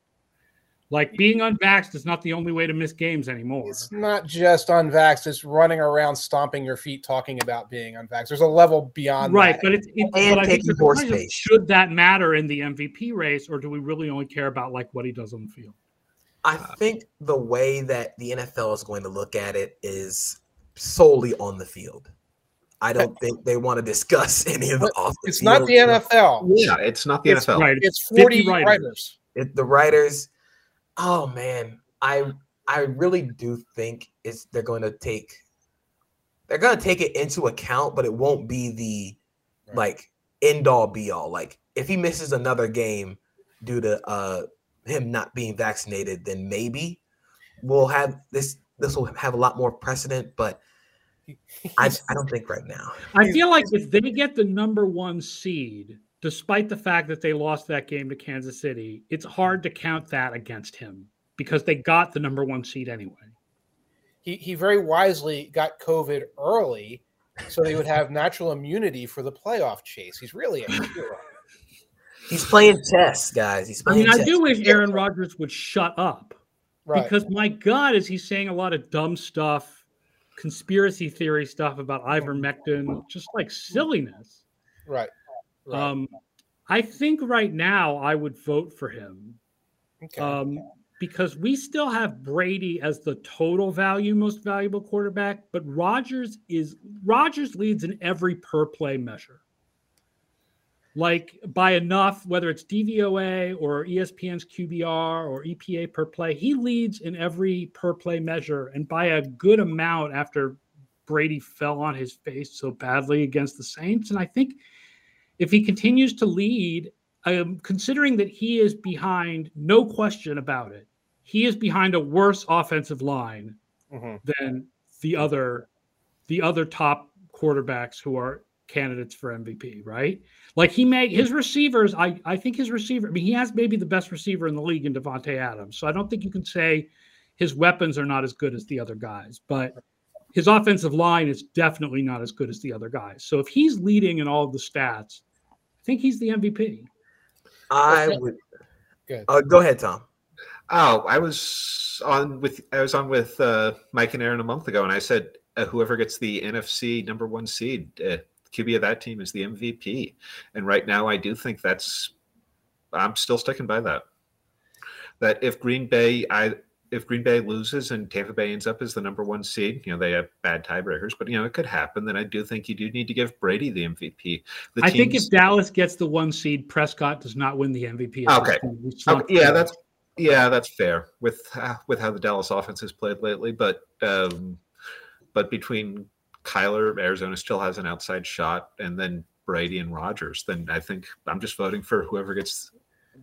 Speaker 1: Like being unvaxxed is not the only way to miss games anymore.
Speaker 3: It's not just unvaxxed, it's running around stomping your feet talking about being unvaxxed. There's a level beyond
Speaker 1: right,
Speaker 3: that.
Speaker 1: but it's it,
Speaker 2: And
Speaker 1: but I
Speaker 2: taking
Speaker 1: there's a
Speaker 2: horse
Speaker 1: question of,
Speaker 2: face.
Speaker 1: should that matter in the MVP race, or do we really only care about like what he does on the field?
Speaker 2: I think the way that the NFL is going to look at it is solely on the field. I don't [laughs] think they want to discuss [laughs] any of the
Speaker 3: But
Speaker 2: off.
Speaker 3: it's not the NFL.
Speaker 4: Yeah, it's not the
Speaker 3: It's-
Speaker 4: NFL.
Speaker 1: Right,
Speaker 3: It's
Speaker 1: 50
Speaker 3: 40
Speaker 1: writers.
Speaker 3: writers.
Speaker 2: It, the writers. Oh man, I I really do think it's they're going to take they're going to take it into account, but it won't be the
Speaker 3: Right.
Speaker 2: like end all be all. Like if he misses another game due to uh him not being vaccinated, then maybe we'll have this. This will have a lot more precedent, but [laughs] I, I don't think right now.
Speaker 1: I feel like if they get the number one seed, despite the fact that they lost that game to Kansas City, it's hard to count that against him because they got the number one seed anyway.
Speaker 3: he, he very wisely got COVID early so they would have natural immunity for the playoff chase. He's really a hero. [laughs]
Speaker 2: He's playing chess, guys. He's
Speaker 1: I
Speaker 2: playing
Speaker 1: mean, I do wish Aaron Rodgers would shut up
Speaker 3: Right.
Speaker 1: because my God, is he saying a lot of dumb stuff, conspiracy theory stuff about ivermectin, just like silliness.
Speaker 3: right. Right.
Speaker 1: Um, I think right now I would vote for him.
Speaker 3: okay.
Speaker 1: um, because we still have Brady as the total value most valuable quarterback, but Rodgers is Rodgers leads in every per play measure. Like by enough, whether it's DVOA or ESPN's QBR or EPA per play, he leads in every per play measure and by a good amount after Brady fell on his face so badly against the Saints. And I think if he continues to lead um, considering that he is behind, no question about it, he is behind a worse offensive line
Speaker 3: Mhm.
Speaker 1: than the other, the other top quarterbacks who are candidates for MVP, right? Like he may his receivers, I I think his receiver, I mean, he has maybe the best receiver in the league in Davante Adams. So I don't think you can say his weapons are not as good as the other guys, but his offensive line is definitely not as good as the other guys. So if he's leading in all of the stats, think he's the MVP.
Speaker 2: I would. Good. Uh, go ahead, Tom.
Speaker 4: Oh, I was on with I was on with uh, Mike and Aaron a month ago, and I said uh, whoever gets the NFC number one seed, uh, QB of that team is the MVP. And right now, I do think that's. I'm still sticking by that. That if Green Bay, I if Green Bay loses and Tampa Bay ends up as the number one seed, you know they have bad tiebreakers, but you know it could happen. Then I do think you do need to give Brady the MVP. The
Speaker 1: I teams... think if Dallas gets the one seed, Prescott does not win the MVP.
Speaker 4: Okay, okay. yeah, that's yeah, that's fair with uh, with how the Dallas offense has played lately. But um, but between Kyler, Arizona still has an outside shot, and then Brady and Rodgers, then I think I'm just voting for whoever gets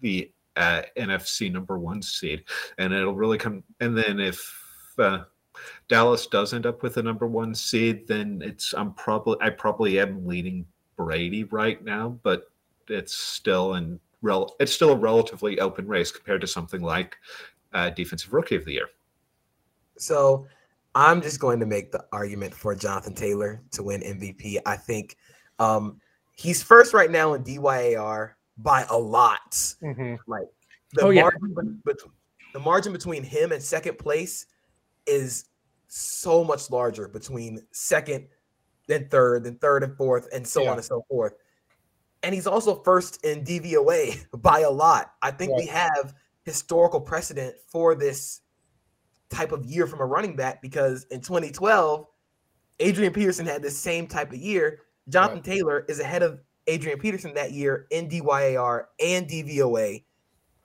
Speaker 4: the uh, NFC number one seed, and it'll really come. And then if uh, Dallas does end up with a number one seed, then it's I'm probably I probably am leading Brady right now, but it's still in rel it's still a relatively open race compared to something like uh, defensive rookie of the year.
Speaker 2: So I'm just going to make the argument for Jonathan Taylor to win MVP. I think um, he's first right now in DYAR by a lot. Mm-hmm. Like the oh, margin, yeah. the margin between him and second place is so much larger between second, then third, then third and fourth, and so yeah. on and so forth. And he's also first in DVOA [laughs] by a lot. I think we have historical precedent for this type of year from a running back because in 2012, Adrian Peterson had the same type of year. Jonathan right. Taylor is ahead of Adrian Peterson that year in DYAR and DVOA.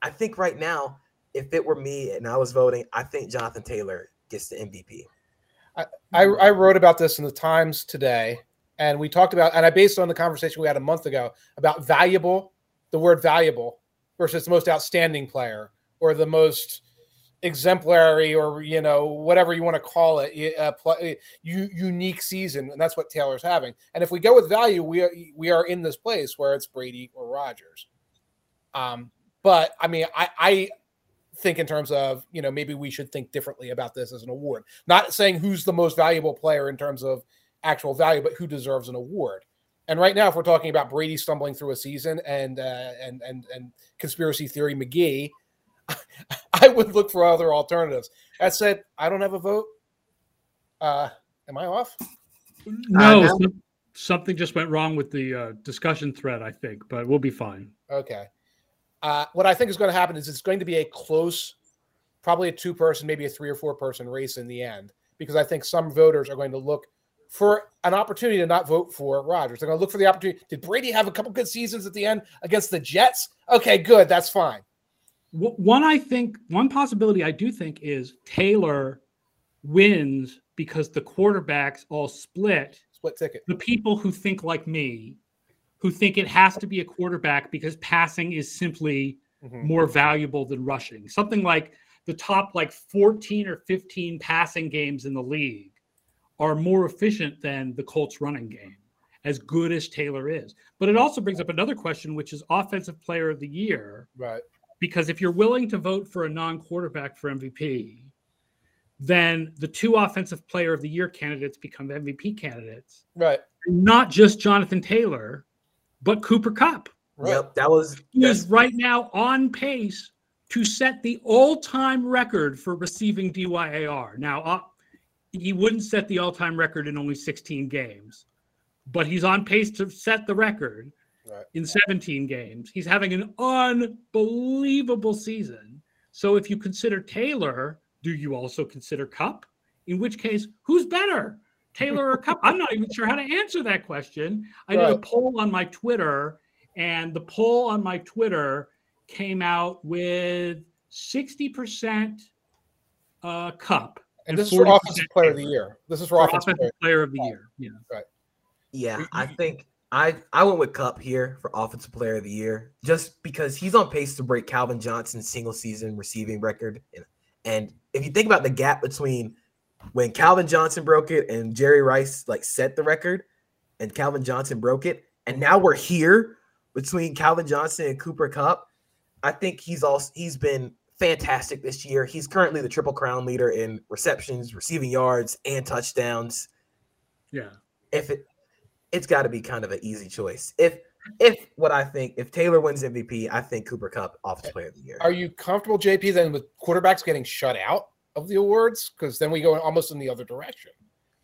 Speaker 2: I think right now, if it were me and I was voting, I think Jonathan Taylor gets the MVP.
Speaker 3: I, I, I wrote about this in the Times today, and we talked about, and I based on the conversation we had a month ago about valuable, the word valuable versus the most outstanding player or the most exemplary or you know whatever you want to call it uh, play, unique season and that's what taylor's having. And if we go with value we are we are in this place where it's brady or Rodgers um but i mean i i think in terms of you know maybe we should think differently about this as an award. Not saying who's the most valuable player in terms of actual value but who deserves an award. And right now if we're talking about brady stumbling through a season and uh, and and and conspiracy theory mcgee [laughs] [laughs] I would look for other alternatives. That said, I don't have a vote. Uh, am I off?
Speaker 1: No, uh, something just went wrong with the uh, discussion thread, I think, but we'll be fine.
Speaker 3: Okay. Uh, what I think is going to happen is it's going to be a close, probably a two person, maybe a three or four person race in the end, because I think some voters are going to look for an opportunity to not vote for Rodgers. They're going to look for the opportunity. Did Brady have a couple good seasons at the end against the Jets? Okay, good. That's fine.
Speaker 1: One, I think, one possibility I do think is Taylor wins because the quarterbacks all split.
Speaker 3: Split ticket.
Speaker 1: The people who think like me, who think it has to be a quarterback because passing is simply mm-hmm. more valuable than rushing. Something like the top like 14 or 15 passing games in the league are more efficient than the Colts running game, as good as Taylor is. But it also brings up another question, which is offensive player of the year.
Speaker 3: Right
Speaker 1: because if you're willing to vote for a non-quarterback for MVP, then the two offensive player of the year candidates become MVP candidates.
Speaker 3: Right.
Speaker 1: Not just Jonathan Taylor, but Cooper Kupp.
Speaker 2: Right. Yep, that was
Speaker 1: he is right now on pace to set the all-time record for receiving DYAR. Now, uh, he wouldn't set the all-time record in only 16 games, but he's on pace to set the record right. in 17 games. He's having an unbelievable season. So if you consider Taylor, do you also consider Kupp? In which case, who's better, Taylor or Kupp? I'm not even sure how to answer that question. I right. did a poll on my Twitter, and the poll on my Twitter came out with 60% uh, Kupp.
Speaker 3: And, and this is for offensive player of the year. This is for, for offensive,
Speaker 1: offensive player. player of the year. Yeah.
Speaker 3: Right.
Speaker 2: Yeah, I think I I went with Kupp here for offensive player of the year just because he's on pace to break Calvin Johnson's single season receiving record. And, and if you think about the gap between when Calvin Johnson broke it and Jerry Rice like set the record, and Calvin Johnson broke it. And now we're here between Calvin Johnson and Cooper Kupp. I think he's also he's been fantastic this year. He's currently the triple crown leader in receptions, receiving yards, and touchdowns.
Speaker 1: Yeah.
Speaker 2: If it it's got to be kind of an easy choice. If if what I think, if Taylor wins MVP, I think Cooper Kupp offensive player of the year.
Speaker 3: Are you comfortable, JP, then with quarterbacks getting shut out of the awards? Because then we go almost in the other direction.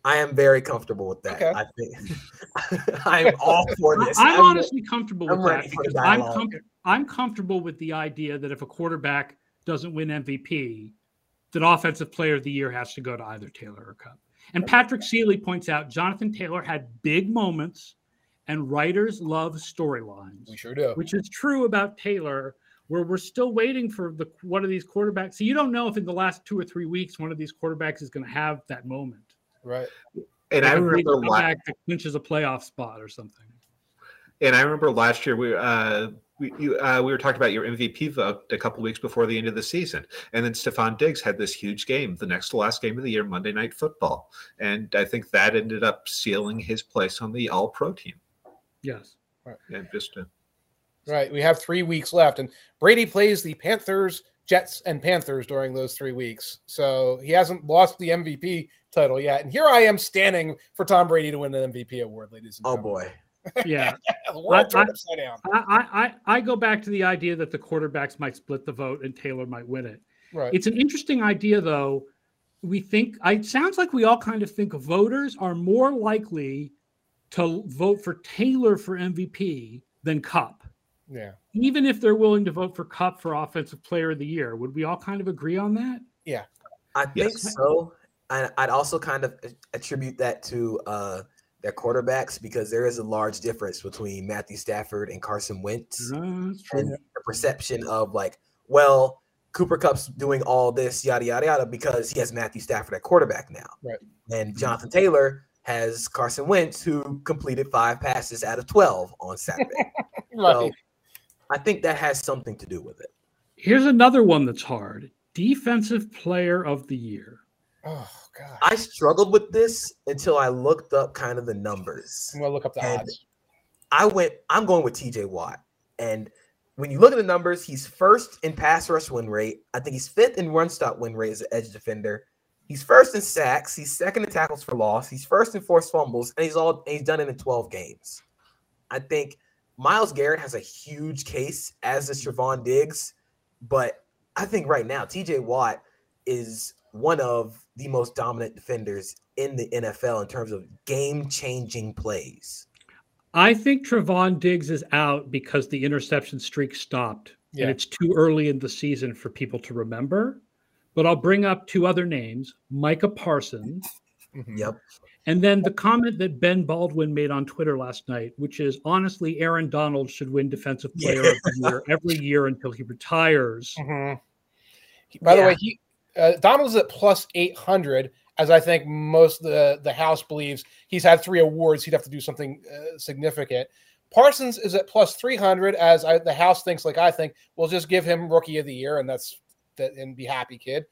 Speaker 2: I am very comfortable with that.
Speaker 3: Okay.
Speaker 2: I think [laughs] I'm all for this.
Speaker 1: I, am
Speaker 2: I'm-
Speaker 1: honestly comfortable
Speaker 2: I'm
Speaker 1: with that because I'm, com- I'm comfortable with the idea that if a quarterback doesn't win MVP, that offensive player of the year has to go to either Taylor or Kupp. And Patrick Seeley points out Jonathan Taylor had big moments, and writers love storylines,
Speaker 3: We sure do.
Speaker 1: which is true about Taylor. Where we're still waiting for the one of these quarterbacks. So you don't know if in the last two or three weeks one of these quarterbacks is going to have that moment.
Speaker 3: Right.
Speaker 4: And I
Speaker 1: Like a big
Speaker 4: remember la-
Speaker 1: comeback that clinches a playoff spot or something.
Speaker 4: And I remember last year we uh, we you, uh, we were talking about your MVP vote a couple weeks before the end of the season, and then Stefon Diggs had this huge game, the next to last game of the year, Monday Night Football, and I think that ended up sealing his place on the All Pro team.
Speaker 1: Yes. right.
Speaker 4: And just uh,
Speaker 3: Right. We have three weeks left, and Brady plays the Panthers, Jets, and Panthers during those three weeks. So he hasn't lost the MVP title yet. And here I am standing for Tom Brady to win an MVP award, ladies and
Speaker 2: oh
Speaker 3: gentlemen.
Speaker 2: Oh boy.
Speaker 1: Yeah. [laughs]
Speaker 3: the world
Speaker 1: I-
Speaker 3: turned
Speaker 1: I-
Speaker 3: upside down.
Speaker 1: I, I, I go back to the idea that the quarterbacks might split the vote and Taylor might win it.
Speaker 3: Right.
Speaker 1: It's an interesting idea, though. We think it sounds like we all kind of think voters are more likely to vote for Taylor for MVP than Kupp,
Speaker 3: yeah.
Speaker 1: even if they're willing to vote for Kupp for Offensive Player of the Year. Would we all kind of agree on that? Yeah.
Speaker 2: I think
Speaker 4: Yes.
Speaker 2: so. And I'd also kind of attribute that to uh, their quarterbacks because there is a large difference between Matthew Stafford and Carson Wentz.
Speaker 1: True.
Speaker 2: and the perception of like, well, Cooper Kupp's doing all this yada yada yada because he has Matthew Stafford at quarterback now,
Speaker 3: Right.
Speaker 2: And mm-hmm. Jonathan Taylor has Carson Wentz, who completed five passes out of twelve on Saturday. [laughs] So I think that has something to do with it.
Speaker 1: Here's another one that's hard Defensive Player of the Year.
Speaker 3: Oh God.
Speaker 2: I struggled with this until I looked up kind of the numbers.
Speaker 3: I'm gonna look up the
Speaker 2: And-
Speaker 3: odds.
Speaker 2: I went, I'm going with TJ Watt. And when you look at the numbers, he's first in pass rush win rate. I think he's fifth in run stop win rate as an edge defender. He's first in sacks. He's second in tackles for loss. He's first in forced fumbles, and he's all and he's done it in 12 games. I think Myles Garrett has a huge case, as does Trevon Diggs, but I think right now TJ Watt is one of the most dominant defenders in the NFL in terms of game-changing plays.
Speaker 1: I think Trevon Diggs is out because the interception streak stopped.
Speaker 3: Yeah.
Speaker 1: And it's too early in the season for people to remember. But I'll bring up two other names Micah Parsons,
Speaker 3: Mhm.
Speaker 2: Yep.
Speaker 1: and then the comment that Ben Baldwin made on Twitter last night, which is honestly, Aaron Donald should win Defensive Player of the [laughs] Year every year until he retires.
Speaker 3: Mhm. By the way, he uh, Donald's at plus eight hundred, as I think most the the House believes he's had three awards. He'd have to do something uh, significant. Parsons is at plus three hundred, as I, the House thinks, like I think. We'll just give him Rookie of the Year, and that's that, and be happy, kid.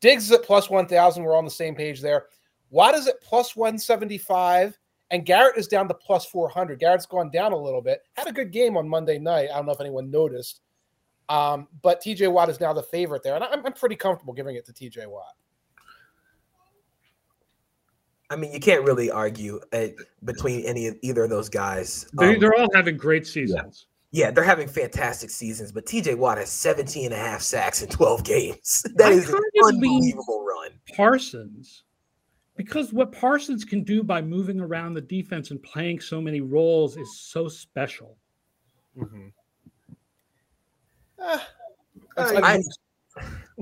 Speaker 3: Diggs is at plus one thousand. We're on the same page there. Watt is at plus one seventy five. And Garrett is down to plus 400. Garrett's gone down a little bit. Had a good game on Monday night. I don't know if anyone noticed. Um, but TJ Watt is now the favorite there, and I'm, I'm pretty comfortable giving it to TJ Watt.
Speaker 2: I mean, you can't really argue uh, between any of either of those guys.
Speaker 1: They,
Speaker 2: Um,
Speaker 1: they're all having great seasons.
Speaker 2: yeah, they're having fantastic seasons, but TJ Watt has 17 and a half sacks in 12 games. [laughs] That
Speaker 1: I
Speaker 2: is an
Speaker 1: kind of lean-
Speaker 2: unbelievable run.
Speaker 1: Parsons, because what Parsons can do by moving around the defense and playing so many roles is so special.
Speaker 3: Ah,
Speaker 4: Uh,
Speaker 2: I,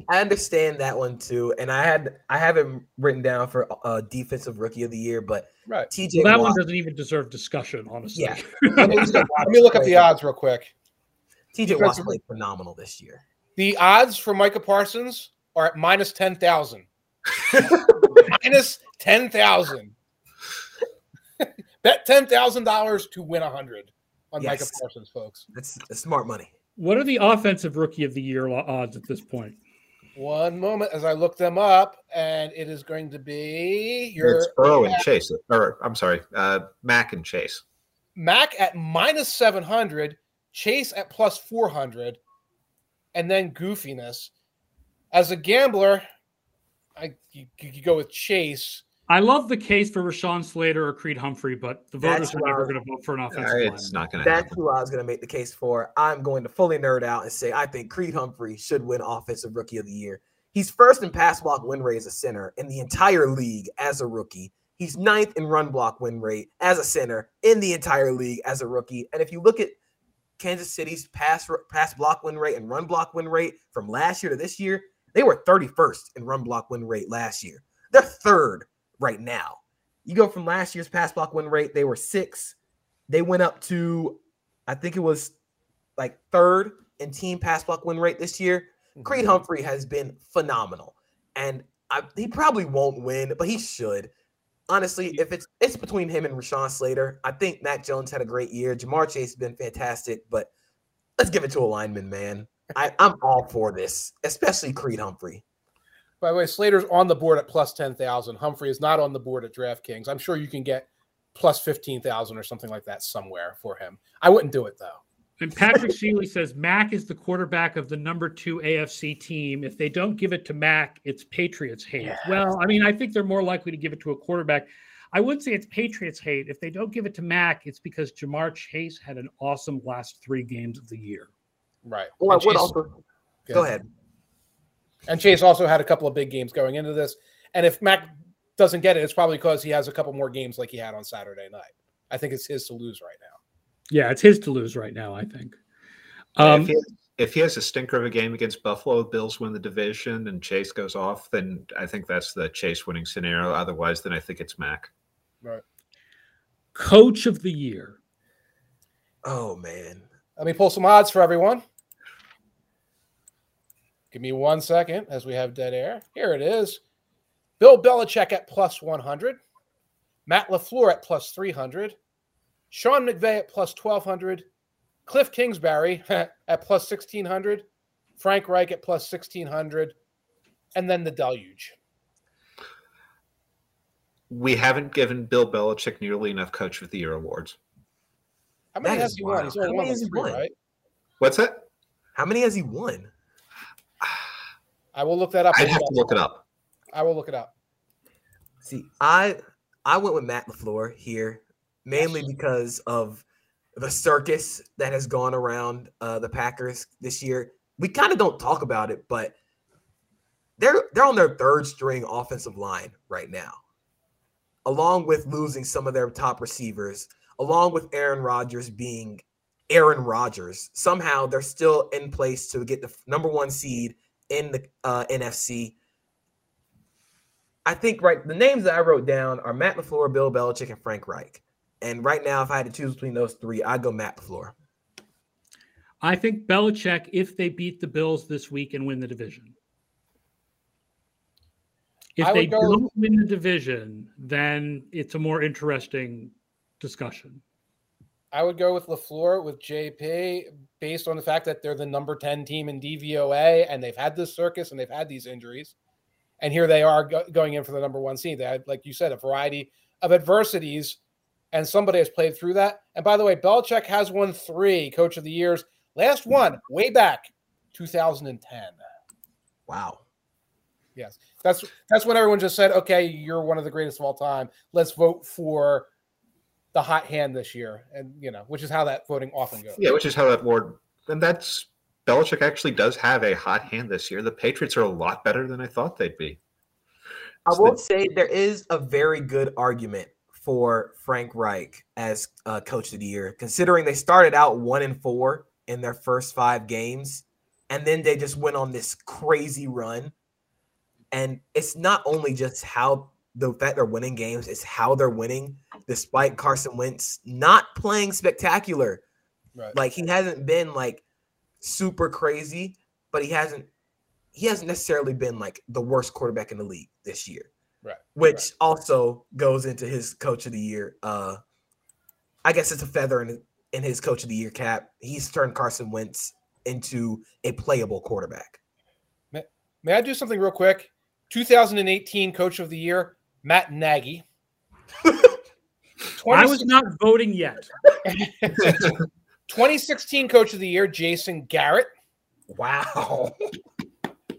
Speaker 2: I understand that one too, and I had I have it written down for uh, defensive rookie of the year, but
Speaker 3: right.
Speaker 2: TJ
Speaker 1: Well, that
Speaker 2: Watt,
Speaker 1: one doesn't even deserve discussion, honestly.
Speaker 2: Yeah. [laughs]
Speaker 3: Let me, let me look up the odds real quick.
Speaker 2: TJ Watt's played phenomenal this year.
Speaker 3: The odds for Micah Parsons are at minus 10,000. [laughs] minus 10,000. [laughs] Bet $10,000 to win a 100 on Micah Parsons, folks.
Speaker 2: That's, that's smart money.
Speaker 1: What are the offensive rookie of the year odds at this point?
Speaker 3: One moment as I look them up, and it is going to be your
Speaker 4: It's Burrow and Chase, or I'm sorry, uh, Mac and Chase.
Speaker 3: Mac at minus 700, Chase at plus 400, and then goofiness. As a gambler, I you, you go with Chase.
Speaker 1: I love the case for Rashawn Slater or Creed Humphrey, but the voters
Speaker 2: That's
Speaker 1: are never going to vote for an
Speaker 4: Uh,
Speaker 1: offensive
Speaker 4: it's not going to
Speaker 2: That's
Speaker 4: happen.
Speaker 2: who I was going to make the case for. I'm going to fully nerd out and say I think Creed Humphrey should win Offensive Rookie of the Year. He's first in pass block win rate as a center in the entire league as a rookie. He's ninth in run block win rate as a center in the entire league as a rookie. And if you look at Kansas City's pass pass block win rate and run block win rate from last year to this year, they were 31st in run block win rate last year. They're third right now. You go from last year's pass block win rate, they were six. They went up to, I think it was like third in team pass block win rate this year. Mm-hmm. Creed Humphrey has been phenomenal, and I, he probably won't win, but he should. Honestly, if it's it's between him and Rashawn Slater, I think Mac Jones had a great year. Ja'Marr Chase has been fantastic, but let's give it to a lineman, man. I, I'm all for this, especially Creed Humphrey.
Speaker 3: By the way, Slater's on the board at plus 10,000. Humphrey is not on the board at DraftKings. I'm sure you can get plus 15,000 or something like that somewhere for him. I wouldn't do it though.
Speaker 1: And Patrick [laughs] Shealy says Mac is the quarterback of the number two AFC team. If they don't give it to Mac, it's Patriots hate.
Speaker 3: Yeah.
Speaker 1: Well, I mean, I think they're more likely to give it to a quarterback. I would say it's Patriots hate. If they don't give it to Mac, it's because Ja'Marr Chase had an awesome last three games of the year.
Speaker 3: Right.
Speaker 2: Well, I
Speaker 3: And
Speaker 2: would
Speaker 3: Chase-
Speaker 2: also go ahead.
Speaker 3: And Chase also had a couple of big games going into this. And if Mac doesn't get it, it's probably because he has a couple more games like he had on Saturday night. I think it's his to lose right now.
Speaker 1: Yeah, it's his to lose right now, I think.
Speaker 4: if,
Speaker 1: Um,
Speaker 4: he has, if he has a stinker of a game against Buffalo, Bills win the division, and Chase goes off, then I think that's the Chase winning scenario. Otherwise, then I think it's Mac. Right.
Speaker 1: Coach of the year.
Speaker 2: Oh man,
Speaker 3: Let me pull some odds for everyone. Give me one second as we have dead air. Here it is. Bill Belichick at plus 100. Matt LaFleur at plus 300. Sean McVay at plus 1200. Cliff Kingsbury [laughs] at plus 1600. Frank Reich at plus 1600. And then the deluge.
Speaker 4: We haven't given Bill Belichick nearly enough Coach of the Year awards.
Speaker 3: How many
Speaker 2: That
Speaker 3: has
Speaker 2: is
Speaker 3: he won?
Speaker 2: wild.
Speaker 3: He's
Speaker 2: How
Speaker 3: only
Speaker 2: many
Speaker 3: won
Speaker 2: has he
Speaker 3: three,
Speaker 2: won?
Speaker 3: right?
Speaker 4: What's that?
Speaker 2: how many has he won?
Speaker 3: I will look that up.
Speaker 4: I'd have to look it up.
Speaker 3: I will look it up.
Speaker 2: See, I I went with Matt LaFleur here mainly because of the circus that has gone around uh, the Packers this year. We kind of don't talk about it, but they're they're on their third string offensive line right now, along with losing some of their top receivers, along with Aaron Rodgers being Aaron Rodgers. Somehow they're still in place to get the number one seed in the uh, NFC. I think right the names that I wrote down are Matt LaFleur, Bill Belichick, and Frank Reich. And right now, if I had to choose between those three, I'd go Matt LaFleur.
Speaker 1: I think Belichick, if they beat the Bills this week and win the division. If they
Speaker 3: go-
Speaker 1: don't win the division, then it's a more interesting discussion.
Speaker 3: I would go with LaFleur with JP based on the fact that they're the number 10 team in DVOA and they've had this circus and they've had these injuries. And here they are go- going in for the number one seed. They had, like you said, a variety of adversities, and somebody has played through that. And by the way, Belichick has won three coach of the years. Last one, way back, 2010.
Speaker 2: Wow.
Speaker 3: Yes. That's that's when everyone just said, okay, you're one of the greatest of all time. Let's vote for the hot hand this year. And you know, which is how that voting often goes.
Speaker 4: Yeah, which is how that award, and that's Belichick actually does have a hot hand this year. The Patriots are a lot better than I thought they'd be.
Speaker 2: I
Speaker 4: So
Speaker 2: will
Speaker 4: the-
Speaker 2: say there is a very good argument for Frank Reich as uh, coach of the year, considering they started out one and four in their first five games, and then they just went on this crazy run. And it's not only just how the fact they're winning games, it's how they're winning, despite Carson Wentz not playing spectacular.
Speaker 3: Right.
Speaker 2: Like he hasn't been like super crazy, but he hasn't he hasn't necessarily been like the worst quarterback in the league this year.
Speaker 3: Right.
Speaker 2: Which also goes into his coach of the year. Uh I guess it's a feather in in his coach of the year cap. He's turned Carson Wentz into a playable quarterback.
Speaker 3: May I do something real quick? 2018 Coach of the Year, Matt Nagy. [laughs]
Speaker 1: I was not voting yet. [laughs]
Speaker 3: 2016 Coach of the Year, Jason Garrett.
Speaker 2: Wow.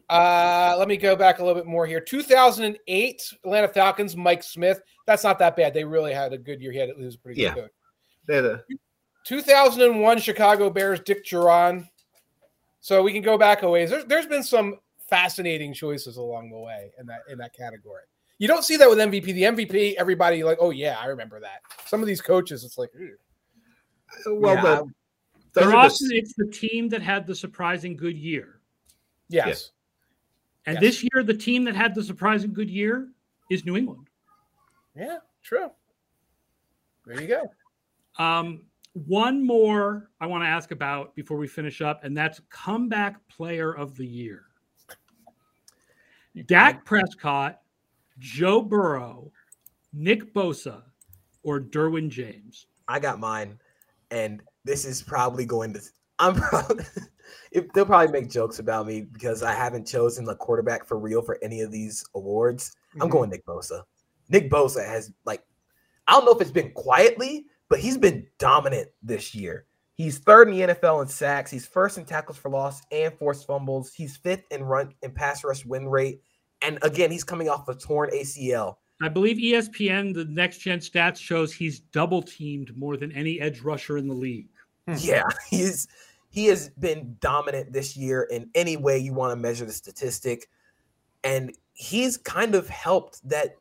Speaker 3: Uh, let me go back a little bit more here. 2008 Atlanta Falcons, Mike Smith. That's not that bad. They really had a good year. He had it was pretty
Speaker 4: Yeah.
Speaker 3: good.
Speaker 4: They had a-
Speaker 3: 2001 Chicago Bears, Dick Jauron. So we can go back a ways. There's, there's been some fascinating choices along the way in that in that category. You don't see that with MVP. The MVP, everybody like, oh yeah, I remember that. Some of these coaches, it's like, "Ew."
Speaker 4: well,
Speaker 2: Yeah,
Speaker 4: the,
Speaker 2: I-
Speaker 1: They're
Speaker 4: are the-
Speaker 1: it's the team that had the surprising good year.
Speaker 3: yes,
Speaker 1: And
Speaker 3: Yes.
Speaker 1: this year, the team that had the surprising good year is New England.
Speaker 3: yeah, true. There you go.
Speaker 1: Um, one more I want to ask about before we finish up, and that's comeback player of the year. Dak Prescott, Joe Burrow, Nick Bosa, or Derwin James.
Speaker 2: I got mine, and this is probably going to. I'm probably. [laughs] If, they'll probably make jokes about me because I haven't chosen the quarterback for real for any of these awards. I'm
Speaker 3: Mhm.
Speaker 2: going Nick Bosa. Nick Bosa has like, I don't know if it's been quietly, but he's been dominant this year. He's third in the NFL in sacks. He's first in tackles for loss and forced fumbles. He's fifth in run and pass rush win rate. And again, he's coming off a torn ACL.
Speaker 1: I believe ESPN, the next gen stats shows he's double teamed more than any edge rusher in the league. Hmm.
Speaker 2: Yeah, [laughs] he's he has been dominant this year in any way you want to measure the statistic. And he's kind of helped that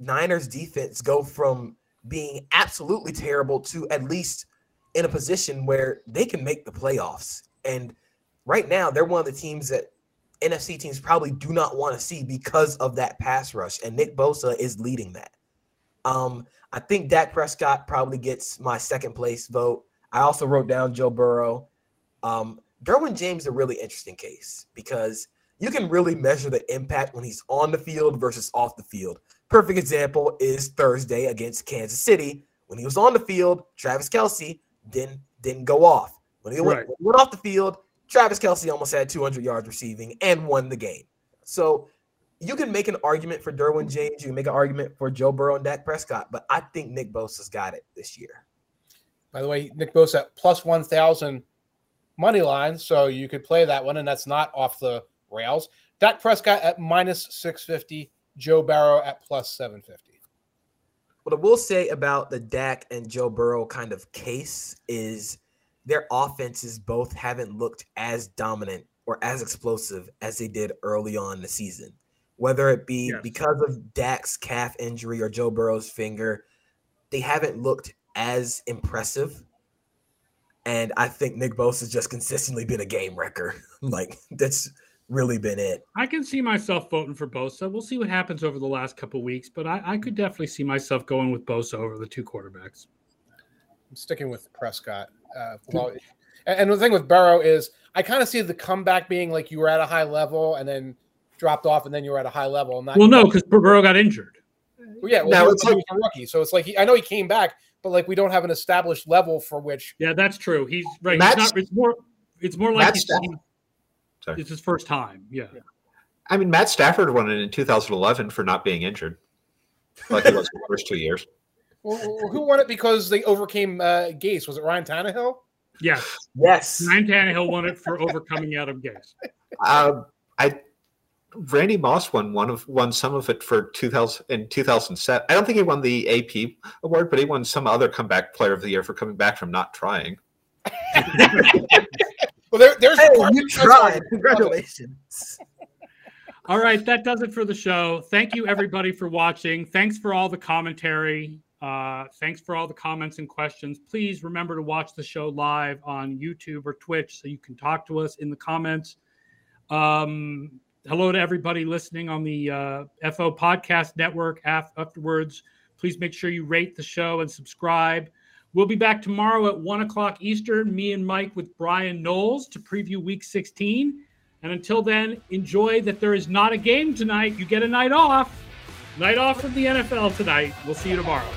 Speaker 2: Niners defense go from being absolutely terrible to at least in a position where they can make the playoffs. And right now, they're one of the teams that NFC teams probably do not want to see because of that pass rush. And Nick Bosa is leading that. Um, I think Dak Prescott probably gets my second place vote. I also wrote down Joe Burrow. Um, Derwin James is a really interesting case because you can really measure the impact when he's on the field versus off the field. Perfect example is Thursday against Kansas City. When he was on the field, Travis Kelce didn't didn't go off. When he went,
Speaker 1: Right.
Speaker 2: when he went off the field, Travis Kelce almost had 200 yards receiving and won the game. So you can make an argument for Derwin James. You can make an argument for Joe Burrow and Dak Prescott, but I think Nick Bosa's got it this year.
Speaker 3: By the way, Nick Bosa at plus 1,000 money line. So you could play that one, and that's not off the rails. Dak Prescott at minus 650. Joe Burrow at plus 750.
Speaker 2: What I will say about the Dak and Joe Burrow kind of case is their offenses both haven't looked as dominant or as explosive as they did early on in the season. Whether it be
Speaker 1: Yes.
Speaker 2: because of Dak's calf injury or Joe Burrow's finger, they haven't looked as impressive. And I think Nick Bosa has just consistently been a game wrecker. [laughs] like that's really been it.
Speaker 1: I can see myself voting for Bosa. We'll see what happens over the last couple weeks, but I, I could definitely see myself going with Bosa over the two quarterbacks.
Speaker 3: I'm sticking with Prescott. Uh, well, and, and the thing with Burrow is I kind of see the comeback being like you were at a high level and then dropped off, and then you were at a high level. And not
Speaker 1: Well, no, because Burrow got injured.
Speaker 3: Well, yeah, well,
Speaker 4: No,
Speaker 3: he,
Speaker 4: it's
Speaker 3: was, he was a rookie, so it's like he, I know he came back, but like we don't have an established level for which.
Speaker 1: Yeah, that's true. He's right.
Speaker 4: Matt's-
Speaker 1: He's not, it's more. It's more like he's,
Speaker 4: Stafford-
Speaker 1: he-
Speaker 4: Sorry.
Speaker 1: it's his first time. Yeah.
Speaker 4: I mean, Matt Stafford won it in 2011 for not being injured, like he was [laughs] the first two years.
Speaker 3: Well, who won it because they overcame uh, Gase? Was it Ryan Tannehill?
Speaker 1: Yes.
Speaker 2: Yes.
Speaker 1: Ryan Tannehill won it for overcoming Adam Gase. [laughs]
Speaker 4: Um, I Randy Moss won one of won some of it for 2000 in 2007. I don't think he won the AP award, but he won some other comeback player of the year for coming back from not trying. [laughs]
Speaker 3: Well, there, there's
Speaker 2: Hey, you tried. Congratulations.
Speaker 1: All right, that does it for the show. Thank you, everybody, for watching. Thanks for all the commentary. Uh, thanks for all the comments and questions. Please remember to watch the show live on YouTube or Twitch so you can talk to us in the comments. Um, hello to everybody listening on the uh, FO Podcast Network af- afterwards. Please make sure you rate the show and subscribe. We'll be back tomorrow at 1 o'clock Eastern, me and Mike with Bryan Knowles to preview week 16. And until then, enjoy that there is not a game tonight. You get a night off. Night off from the NFL tonight. We'll see you tomorrow.